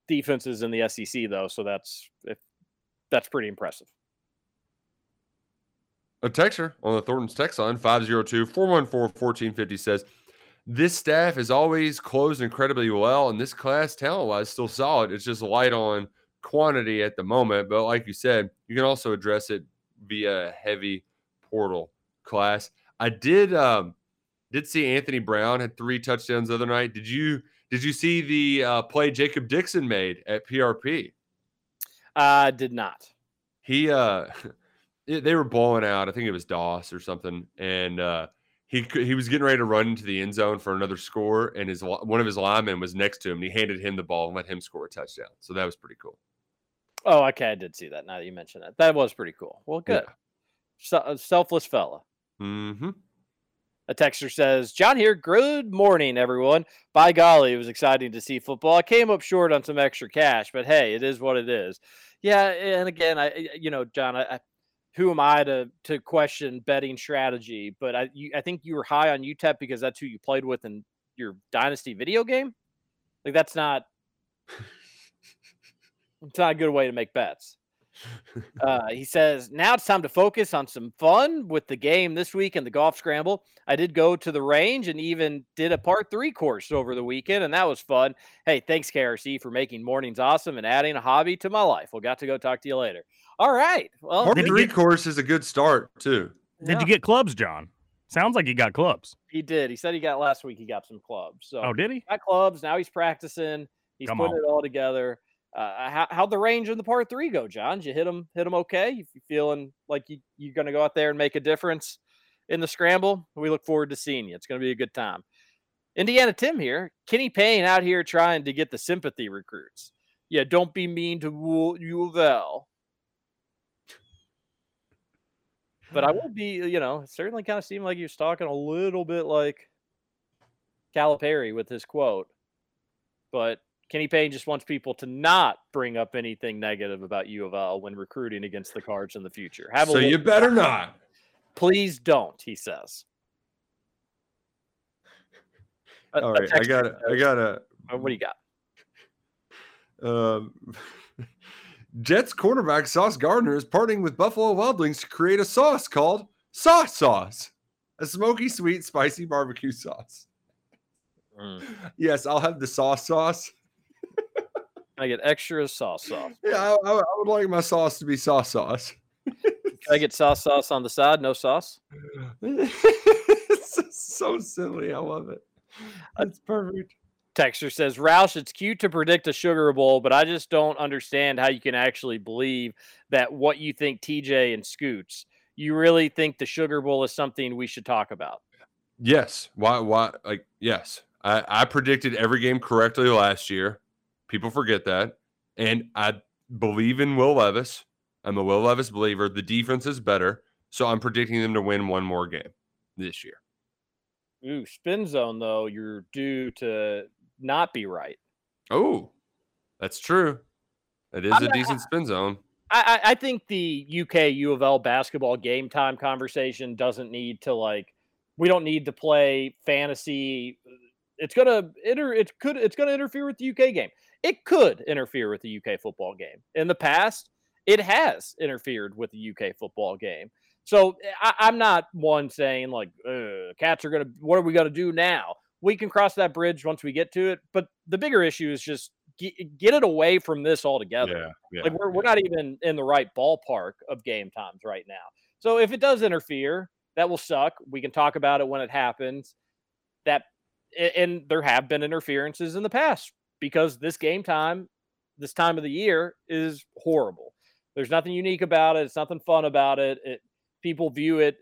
defenses in the SEC though. So that's that's pretty impressive. A texter on the Thornton's text line 502 414 1450 says, This staff is always closed incredibly well, and this class, talent wise, still solid. It's just light on quantity at the moment. But like you said, you can also address it via heavy portal class. I did, um, did see Anthony Brown had three touchdowns the other night. Did you did you see the uh, play Jacob Dixon made at PRP? I did not. He uh they were balling out. I think it was Doss or something, and uh, he he was getting ready to run into the end zone for another score, and his one of his linemen was next to him. And he handed him the ball and let him score a touchdown. So that was pretty cool. Oh, okay, I did see that. Now that you mention that, that was pretty cool. Well, good. Se- a selfless fella. Mm-hmm. A texter says, John here. Good morning, everyone. By golly, it was exciting to see football. I came up short on some extra cash, but hey, it is what it is. Yeah, and again, I, I- you know, John, I, I, who am I to to question betting strategy? But I, you, I think you were high on UTEP because that's who you played with in your dynasty video game. Like that's not, it's not a good way to make bets. Uh, he says, now it's time to focus on some fun with the game this week and the golf scramble. I did go to the range and even did a part three course over the weekend, and that was fun. Hey, thanks, KRC, for making mornings awesome and adding a hobby to my life. We'll got to go talk to you later. All right. Well, Part three course is a good start too. Did you get clubs, John? Sounds like he got clubs. he did. He said he got last week, he got some clubs. So Oh, did he? got clubs. Now he's practicing. He's Come putting on. it all together. Uh, how, how'd the range in the part three go, John? Did you hit him? Hit him okay? You you feeling like you, you're going to go out there and make a difference in the scramble? We look forward to seeing you. It's going to be a good time. Indiana Tim here. Kenny Payne out here trying to get the sympathy recruits. Yeah, don't be mean to Wool- U of L. But I will be, you know, it certainly kind of seemed like he was talking a little bit like Calipari with his quote. But Kenny Payne just wants people to not bring up anything negative about U of L when recruiting against the Cards in the future. Have a So you better not. Please don't, he says. A- All a right, I got I got to Uh, What do you got? Um, Jets cornerback Sauce Gardner is partnering with Buffalo Wild Wings to create a sauce called Sauce Sauce, a smoky, sweet, spicy barbecue sauce. Mm. Yes, I'll have the sauce sauce. Can I get extra sauce sauce? Yeah, I, I- would like my sauce to be sauce sauce. Can I get sauce sauce on the side? No sauce? it's so silly. I love it. That's perfect. Texter says, Roush, it's cute to predict a Sugar Bowl, but I just don't understand how you can actually believe that what you think TJ and Scoots, you really think the Sugar Bowl is something we should talk about. Yes. Why? Why? Like, yes. I, I predicted every game correctly last year. People forget that. And I believe in Will Levis. I'm a Will Levis believer. The defense is better. So I'm predicting them to win one more game this year. Ooh, spin zone, though, you're due to not be right. Oh, that's true. It is I'm a not- decent spin zone. I, I I think the UK U of L basketball game time conversation doesn't need to like we don't need to play fantasy. It's gonna inter it could it's gonna interfere with the UK game. It could interfere with the UK football game. In the past, it has interfered with the UK football game. So eh, I, I'm not one saying like cats are gonna what are we gonna do now? We can cross that bridge once we get to it. But the bigger issue is just get, get it away from this altogether. Yeah, yeah, like we're, we're not even in the right ballpark of game times right now. So if it does interfere, that will suck. We can talk about it when it happens. That and there have been interferences in the past because this game time, this time of the year is horrible. There's nothing unique about it. It's nothing fun about it. it people view it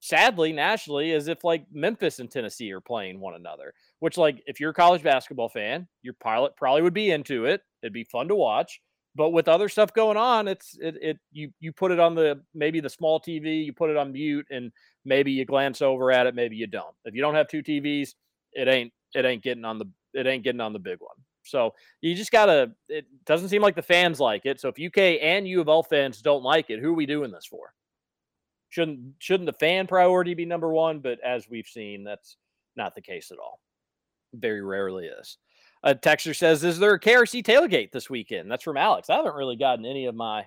sadly nationally as if like Memphis and Tennessee are playing one another. Which like if you're a college basketball fan, your pilot probably would be into it. It'd be fun to watch. But with other stuff going on, it's it, it you you put it on the maybe the small TV, you put it on mute, and maybe you glance over at it, maybe you don't. If you don't have two TVs, it ain't it ain't getting on the it ain't getting on the big one. So you just gotta. It doesn't seem like the fans like it. So if UK and U of L fans don't like it, who are we doing this for? Shouldn't shouldn't the fan priority be number one? But as we've seen, that's not the case at all. Very rarely is. A texter says, "Is there a KRC tailgate this weekend?" That's from Alex. I haven't really gotten any of my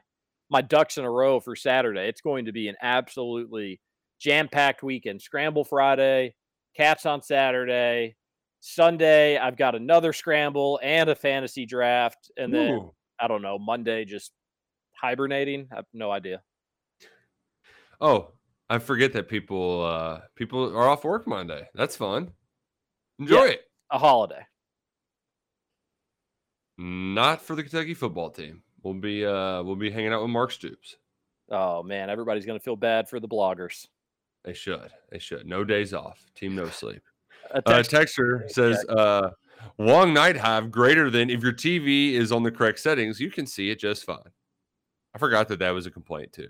my ducks in a row for Saturday. It's going to be an absolutely jam packed weekend. Scramble Friday, Cats on Saturday, Sunday. I've got another scramble and a fantasy draft, and then Ooh. I don't know Monday just hibernating. I have no idea. Oh, I forget that people uh people are off work Monday. That's fun. Enjoy Yeah. it. A holiday. Not for the Kentucky football team. We'll be uh we'll be hanging out with Mark Stoops. Oh man, everybody's gonna feel bad for the bloggers. They should. They should. No days off. Team no sleep. A Uh, text- texture says uh long night hive greater than if your TV is on the correct settings, you can see it just fine. I forgot that that was a complaint too.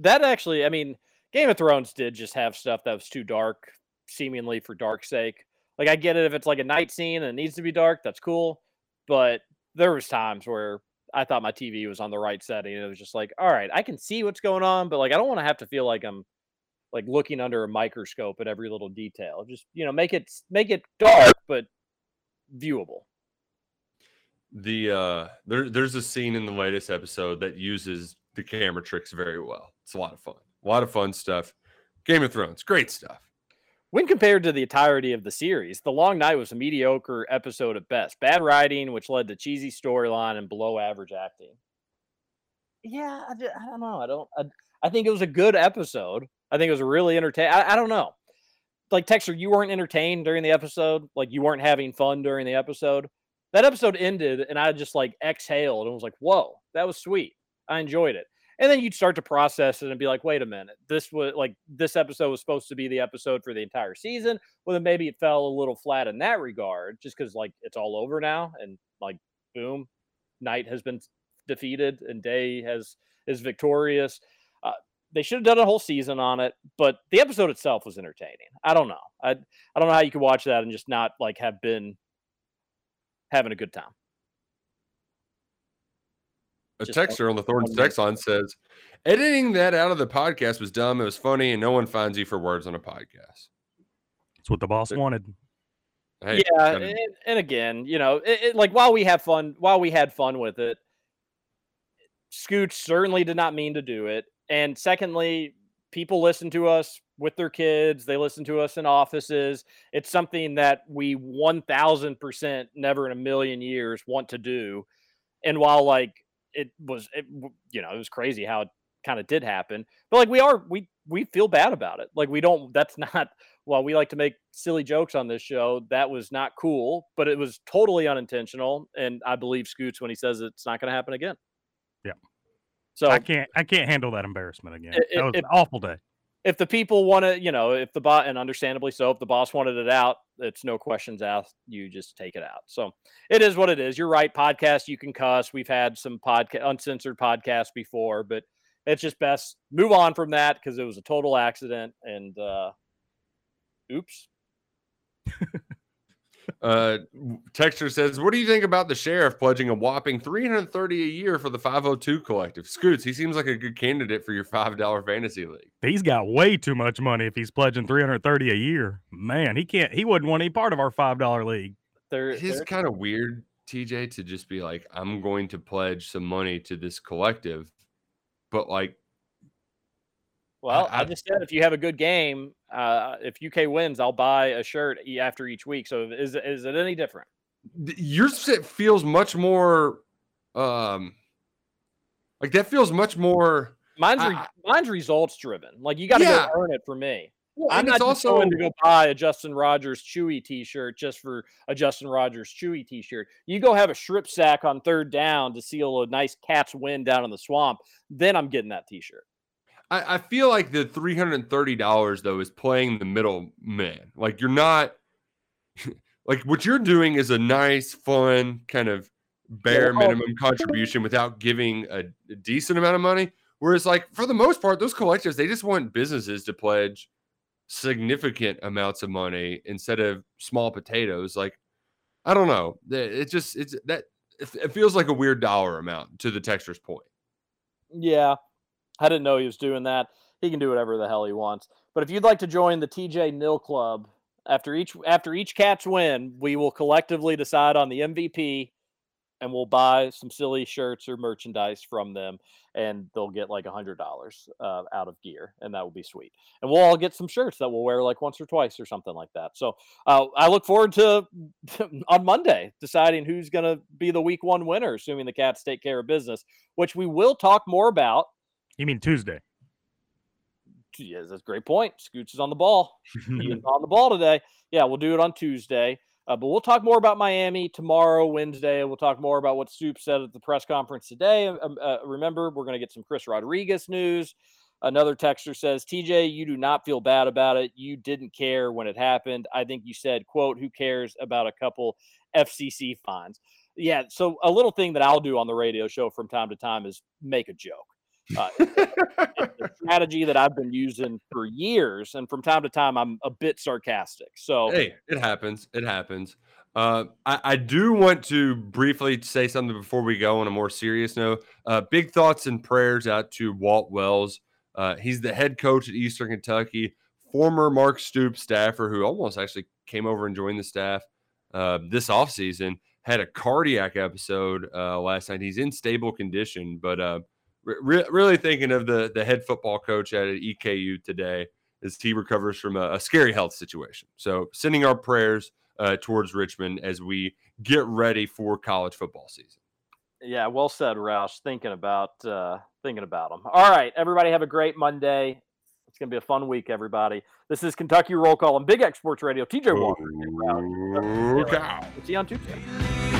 That actually, I mean, Game of Thrones did just have stuff that was too dark, seemingly for dark sake. Like I get it if it's like a night scene and it needs to be dark, that's cool. But there was times where I thought my TV was on the right setting and it was just like, all right, I can see what's going on, but like I don't want to have to feel like I'm like looking under a microscope at every little detail. Just, you know, make it make it dark but viewable. The uh there there's a scene in the latest episode that uses the camera tricks very well. It's a lot of fun. A lot of fun stuff. Game of Thrones, great stuff. When compared to the entirety of the series, The Long Night was a mediocre episode at best. Bad writing, which led to cheesy storyline and below average acting. Yeah, I, ju- I don't know. I don't. I, I think it was a good episode. I think it was really entertaining. I, I don't know. Like Texter, you weren't entertained during the episode. Like you weren't having fun during the episode. That episode ended, and I just like exhaled and was like, "Whoa, that was sweet. I enjoyed it." And then you'd start to process it and be like, "Wait a minute, this was like this episode was supposed to be the episode for the entire season." Well, then maybe it fell a little flat in that regard, just because like it's all over now, and like boom, night has been defeated and day has is victorious. Uh, they should have done a whole season on it, but the episode itself was entertaining. I don't know. I I don't know how you could watch that and just not like have been having a good time. A texter on the Thorns one text line says, editing that out of the podcast was dumb. It was funny, and no one finds you for words on a podcast. That's what the boss wanted. Hey, yeah, I mean, and, and again, you know, it, it- like while we have fun, while we had fun with it, Scooch certainly did not mean to do it. And secondly, people listen to us with their kids. They listen to us in offices. It's something that we one thousand percent never in a million years want to do. And while like it was, it, you know, it was crazy how it kind of did happen. But like we are, we we feel bad about it. Like we don't. That's not. While we like to make silly jokes on this show, that was not cool. But it was totally unintentional. And I believe Scoots when he says it's not going to happen again. Yeah. So I can't I can't handle that embarrassment again. It- that was it- an awful day. If the people want to, you know, if the bot and understandably so, if the boss wanted it out, it's no questions asked. You just take it out. So it is what it is. You're right. Podcast, you can cuss. We've had some podcast uncensored podcasts before, but it's just best move on from that because it was a total accident. And uh oops. uh, texter says, "What do you think about the sheriff pledging a whopping 330 a year for the 502 collective?" Scoots, he seems like a good candidate for your five dollar fantasy league. He's got way too much money if he's pledging 330 a year. Man, he can't he wouldn't want any part of our five dollar league. There, It is kind of weird, TJ, to just be like, "I'm going to pledge some money to this collective," but like, Well, I, I- just said if you have a good game, uh, if UK wins, I'll buy a shirt after each week. So is is it any different? yours feels much more, um, like that feels much more. Mine's re- I- mine's results driven. Like you got to Yeah. go earn it for me. Well, I'm not also- going to go buy a Justin Rogers Chewy T-shirt just for a Justin Rogers Chewy T-shirt. You go have a strip sack on third down to seal a nice cat's win down in the swamp. Then I'm getting that T-shirt. I, I feel like the three hundred and thirty dollars though is playing the middle man. Like you're not like what you're doing is a nice, fun kind of bare oh, minimum contribution without giving a, a decent amount of money. Whereas, like for the most part, those collectives they just want businesses to pledge significant amounts of money instead of small potatoes. Like I don't know, it just it's that it it feels like a weird dollar amount to the texter's point. Yeah, I didn't know he was doing that. He can do whatever the hell he wants. But if you'd like to join the TJ Nil Club, after each after each Cats win, we will collectively decide on the MVP, and we'll buy some silly shirts or merchandise from them, and they'll get like a hundred dollars uh, out of gear, and that will be sweet. And we'll all get some shirts that we'll wear like once or twice or something like that. So uh, I look forward to on Monday deciding who's going to be the Week One winner, assuming the Cats take care of business, which we will talk more about You mean Tuesday? Yes, that's a great point. Scoots is on the ball. he is on the ball today. Yeah, we'll do it on Tuesday. Uh, but we'll talk more about Miami tomorrow, Wednesday. We'll talk more about what Soup said at the press conference today. Um, uh, remember, we're going to get some Chris Rodriguez news. Another texter says, TJ, you do not feel bad about it. You didn't care when it happened. I think you said, quote, who cares about a couple FCC fines? Yeah. So a little thing that I'll do on the radio show from time to time is make a joke. Uh, it's, a strategy that I've been using for years, and from time to time, I'm a bit sarcastic. So, hey, it happens. It happens. Uh, I, I, do want to briefly say something before we go on a more serious note. Uh, big thoughts and prayers out to Walt Wells. Uh, he's the head coach at Eastern Kentucky, former Mark Stoops staffer who almost actually came over and joined the staff uh, this offseason. Had a cardiac episode uh, last night. He's in stable condition, but re- really thinking of the the head football coach at EKU today as he recovers from a, a scary health situation. So sending our prayers uh, towards Richmond as we get ready for college football season. Yeah, well said, Roush. Thinking about uh, thinking about them. All right, everybody, have a great Monday. It's gonna be a fun week, everybody. This is Kentucky Roll Call on Big X Sports Radio. TJ Walker. We'll see you on Tuesday.